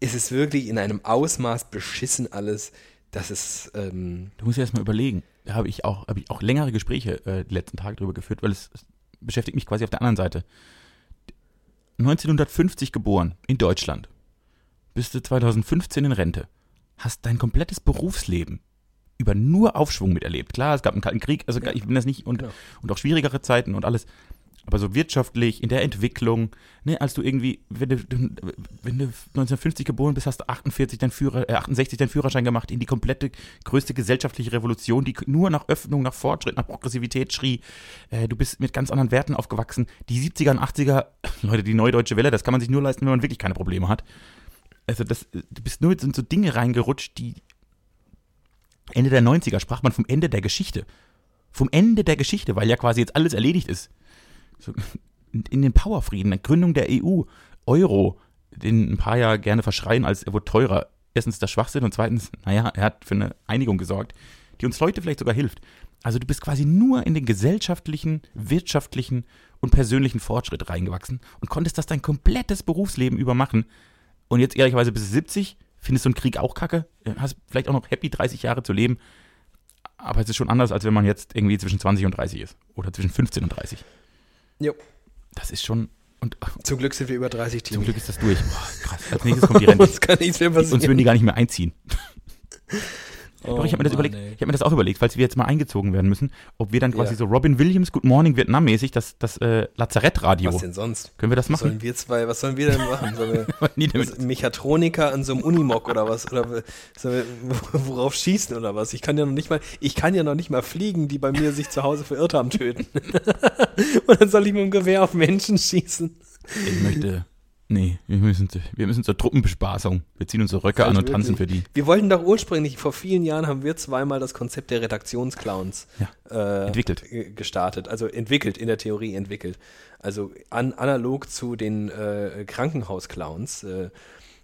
ist es wirklich in einem Ausmaß beschissen alles, dass es. Ähm, Du musst erst mal überlegen. Da habe ich auch, habe ich auch längere Gespräche äh, die letzten Tage drüber geführt, weil es, es beschäftigt mich quasi auf der anderen Seite. 1950 geboren, in Deutschland. Bist du 2015 in Rente. Hast dein komplettes Berufsleben über nur Aufschwung miterlebt. Klar, es gab einen Kalten Krieg, also Ja. ich bin das nicht und, Genau. und auch schwierigere Zeiten und alles. Aber so wirtschaftlich, in der Entwicklung, ne, als du irgendwie, wenn du, wenn du 1950 geboren bist, hast du 48 dein Führer, äh, 68 deinen Führerschein gemacht in die komplette größte gesellschaftliche Revolution, die nur nach Öffnung, nach Fortschritt, nach Progressivität schrie. Äh, du bist mit ganz anderen Werten aufgewachsen. Die 70er und 80er, <laughs> Leute, die neue deutsche Welle, das kann man sich nur leisten, wenn man wirklich keine Probleme hat. Also das, du bist nur in so Dinge reingerutscht, die Ende der 90er sprach man vom Ende der Geschichte. Vom Ende der Geschichte, weil ja quasi jetzt alles erledigt ist. So, in den Powerfrieden, der Gründung der EU, Euro, den ein paar ja gerne verschreien, als er wurde teurer. Erstens der Schwachsinn und zweitens, naja, er hat für eine Einigung gesorgt, die uns heute vielleicht sogar hilft. Also du bist quasi nur in den gesellschaftlichen, wirtschaftlichen und persönlichen Fortschritt reingewachsen und konntest das dein komplettes Berufsleben über machen. Und jetzt ehrlicherweise bis 70, findest du einen Krieg auch kacke, hast vielleicht auch noch happy 30 Jahre zu leben. Aber es ist schon anders, als wenn man jetzt irgendwie zwischen 20 und 30 ist. Oder zwischen 15 und 30. Jo. Das ist schon. Und Zum Glück sind wir über 30 zum Team. Glück ist das durch. <laughs> Boah, krass. Als nächstes kommt die <laughs> Rente. Uns kann nichts mehr Sonst würden passieren. die gar nicht mehr einziehen. <laughs> Oh Doch, ich habe mir, das Mann, überlegt- ey. ich hab mir das auch überlegt, falls wir jetzt mal eingezogen werden müssen, ob wir dann quasi Ja. so Robin Williams Good Morning Vietnam mäßig das, das äh, Lazarettradio. Was denn sonst? Können wir das Was machen? sollen wir zwei, was sollen wir denn machen? Sollen wir <laughs> was, Mechatroniker an so einem Unimog oder was? Oder sollen wir worauf schießen oder was? Ich kann ja noch nicht mal, ich kann ja noch nicht mal fliegen, die bei mir sich zu Hause verirrt haben, töten. <laughs> Und dann soll ich mit dem Gewehr auf Menschen schießen. Ich möchte. Nee, wir müssen, wir müssen zur Truppenbespaßung. Wir ziehen unsere Röcke an und tanzen für die. Wir wollten doch ursprünglich, vor vielen Jahren haben wir zweimal das Konzept der Redaktionsclowns äh, entwickelt. gestartet. Also entwickelt, in der Theorie entwickelt. Also an, analog zu den äh, Krankenhausclowns äh,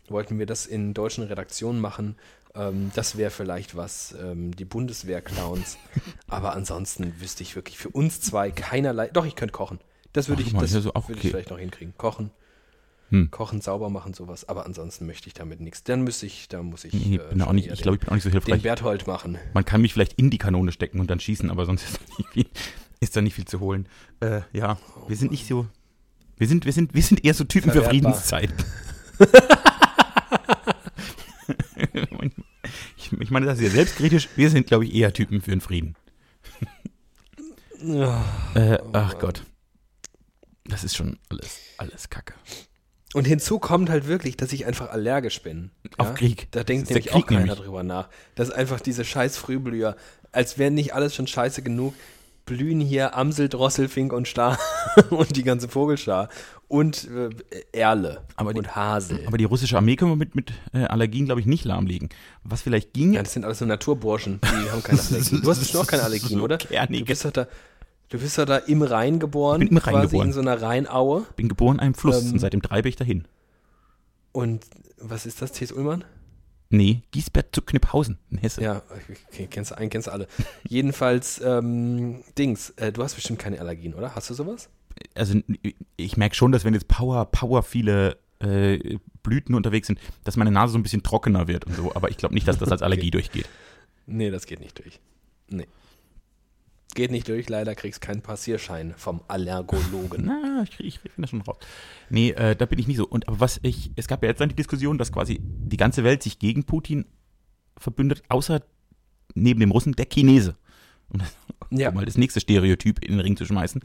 wollten wir das in deutschen Redaktionen machen. Ähm, das wäre vielleicht was, ähm, die Bundeswehr-Clowns. <laughs> Aber ansonsten wüsste ich wirklich für uns zwei keinerlei. Doch, ich könnte kochen. Das würde ich, mal, das ist ja so auch würde okay. ich vielleicht noch hinkriegen. Kochen. Hm. Kochen, sauber machen, sowas. Aber ansonsten möchte ich damit nichts. Dann müsste ich, da muss ich. Nee, äh, auch nicht, ich den- glaube, ich bin auch nicht so den hilfreich. Berthold machen. Man kann mich vielleicht in die Kanone stecken und dann schießen, aber sonst <laughs> ist da nicht viel, da nicht viel zu holen. Äh, ja, wir sind nicht so. Wir sind, wir sind, wir sind eher so Typen für Verwertbar. Friedenszeit. <laughs> ich, ich meine, das ist ja selbstkritisch. Wir sind, glaube ich, eher Typen für den Frieden. Äh, ach Gott. Das ist schon alles, alles Kacke. Und hinzu kommt halt wirklich, dass ich einfach allergisch bin. Auf Krieg. Da denkt nämlich auch keiner nämlich. drüber nach. Dass einfach diese scheiß Frühblüher, als wäre nicht alles schon scheiße genug, blühen hier Amsel, Drossel, Fink und Star <laughs> und die ganze Vogelschar und äh, Erle Aber die- und Hasel. Aber die russische Armee können wir mit, mit äh, Allergien, glaube ich, nicht lahmlegen. Was vielleicht ging, ja, das sind alles so Naturburschen, die haben keine <laughs> Allergien. Du hast auch keine Allergien, So oder? kernige. Du bist doch da, du bist doch da im Rhein geboren, bin im Rhein quasi geboren. in so einer Rheinaue. bin geboren in einem Fluss Ähm, und seitdem treibe ich dahin. Und was ist das, T.S. Ullmann? Nee, Giesbert zu Kniphausen in Hesse. Ja, okay, kennst du einen, kennst du alle. <laughs> Jedenfalls, ähm, Dings, äh, du hast bestimmt keine Allergien, oder? Hast du sowas? Also ich merke schon, dass wenn jetzt Power, Power viele äh, Blüten unterwegs sind, dass meine Nase so ein bisschen trockener wird und so. Aber ich glaube nicht, dass das als <laughs> Allergie durchgeht. Nee, das geht nicht durch. Nee. Geht nicht durch, leider kriegst keinen Passierschein vom Allergologen. <laughs> Na, ich, ich finde das schon raus. Nee, äh, da bin ich nicht so. Und aber was ich, es gab ja jetzt dann die Diskussion, dass quasi die ganze Welt sich gegen Putin verbündet, außer neben dem Russen der Chinese. Um, das, <laughs> Ja. um mal das nächste Stereotyp in den Ring zu schmeißen.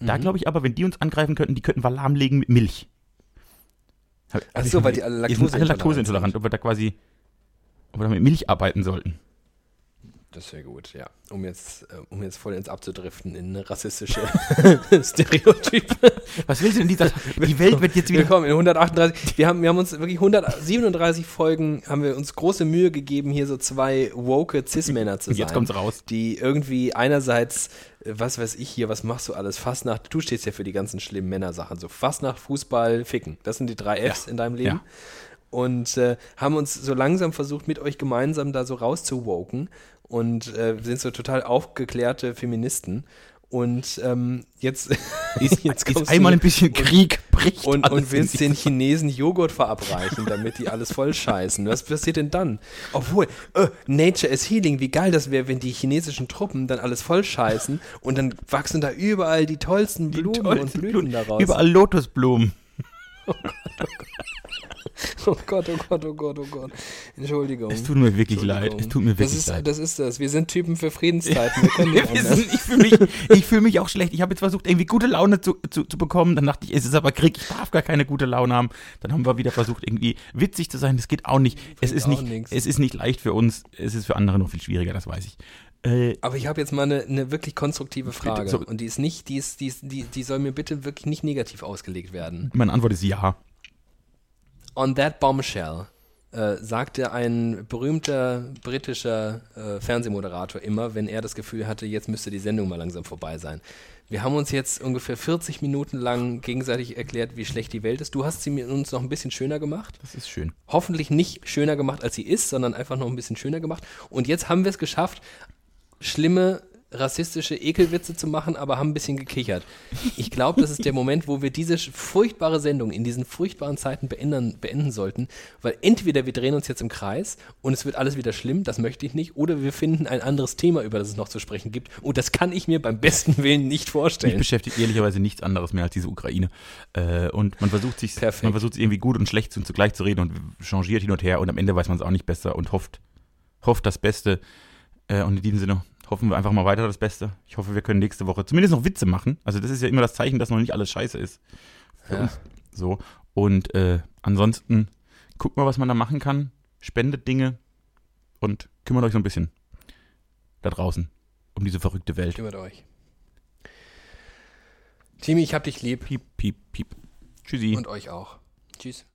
Da Mhm. glaube ich aber, wenn die uns angreifen könnten, die könnten wir lahmlegen mit Milch. Hab- Ach so, weil die alle Die sind alle laktoseintolerant laktoseintolerant, ob wir da quasi, ob wir da mit Milch arbeiten sollten. Das wäre gut, ja. Um jetzt, äh, um jetzt voll ins abzudriften in rassistische <laughs> Stereotype. Was willst du denn dieser, die Welt wird jetzt wieder Willkommen in 138. Wir haben, wir haben uns wirklich 137 Folgen, haben wir uns große Mühe gegeben, hier so zwei woke Cis-Männer zu sein. jetzt kommt's raus. Die irgendwie einerseits, äh, was weiß ich hier, was machst du alles? Fastnacht, du stehst ja für die ganzen schlimmen Männersachen. So Fastnacht, Fußball, Ficken. Das sind die drei Fs Ja. in deinem Leben. Ja. Und äh, haben uns so langsam versucht, mit euch gemeinsam da so rauszuwoken und äh, sind so total aufgeklärte Feministen. Und ähm, jetzt, <laughs> ist, jetzt <laughs> ist einmal ein bisschen Krieg, bricht und, und willst den die- Chinesen Joghurt verabreichen, <laughs> damit die alles voll scheißen. Was passiert denn dann? Obwohl, äh, Nature is Healing, wie geil das wäre, wenn die chinesischen Truppen dann alles voll scheißen und dann wachsen da überall die tollsten die Blumen und tollsten Blüten Blumen. daraus. Überall Lotusblumen. Oh Gott, oh Gott, oh Gott, oh Gott. Entschuldigung. Es tut mir wirklich leid. Es tut mir das wirklich ist, leid. Das ist das. Wir sind Typen für Friedenszeiten. Wir <laughs> können nicht anders. ich fühle mich, ich fühl mich auch schlecht. Ich habe jetzt versucht, irgendwie gute Laune zu, zu, zu bekommen. Dann dachte ich, es ist aber Krieg, ich darf gar keine gute Laune haben. Dann haben wir wieder versucht, irgendwie witzig zu sein. Das geht auch nicht. Es ist nicht, nix. es ist nicht leicht für uns. Es ist für andere noch viel schwieriger, das weiß ich. Äh, Aber ich habe jetzt mal eine, eine wirklich konstruktive Frage. so- und die ist nicht, die ist, die ist, die, die soll mir bitte wirklich nicht negativ ausgelegt werden. meine Antwort ist ja. On that bombshell äh, sagte ein berühmter britischer äh, Fernsehmoderator immer, wenn er das Gefühl hatte, jetzt müsste die Sendung mal langsam vorbei sein. Wir haben uns jetzt ungefähr 40 Minuten lang gegenseitig erklärt, wie schlecht die Welt ist. Du hast sie mit uns noch ein bisschen schöner gemacht. Das ist schön. Hoffentlich nicht schöner gemacht, als sie ist, sondern einfach noch ein bisschen schöner gemacht. Und jetzt haben wir es geschafft, schlimme rassistische Ekelwitze zu machen, aber haben ein bisschen gekichert. Ich glaube, das ist der Moment, wo wir diese furchtbare Sendung in diesen furchtbaren Zeiten beenden, beenden sollten, weil entweder wir drehen uns jetzt im Kreis und es wird alles wieder schlimm, das möchte ich nicht, oder wir finden ein anderes Thema, über das es noch zu sprechen gibt. Und das kann ich mir beim besten Willen nicht Mich vorstellen. beschäftigt ehrlicherweise nichts anderes mehr als diese Ukraine. Äh, und man versucht sich, man versucht sich irgendwie gut und schlecht zu- zugleich zu reden und changiert hin und her und am Ende weiß man es auch nicht besser und hofft, hofft das Beste. Äh, und in diesem Sinne hoffen wir einfach mal weiter das Beste. Ich hoffe, wir können nächste Woche zumindest noch Witze machen. Also das ist ja immer das Zeichen, dass noch nicht alles scheiße ist. Für Ja. uns. So. Und äh, ansonsten guckt mal, was man da machen kann. Spendet Dinge und kümmert euch so ein bisschen da draußen um diese verrückte Welt. Kümmert euch. Timi, ich hab dich lieb Piep, piep, piep. Tschüssi. und euch auch. Tschüss.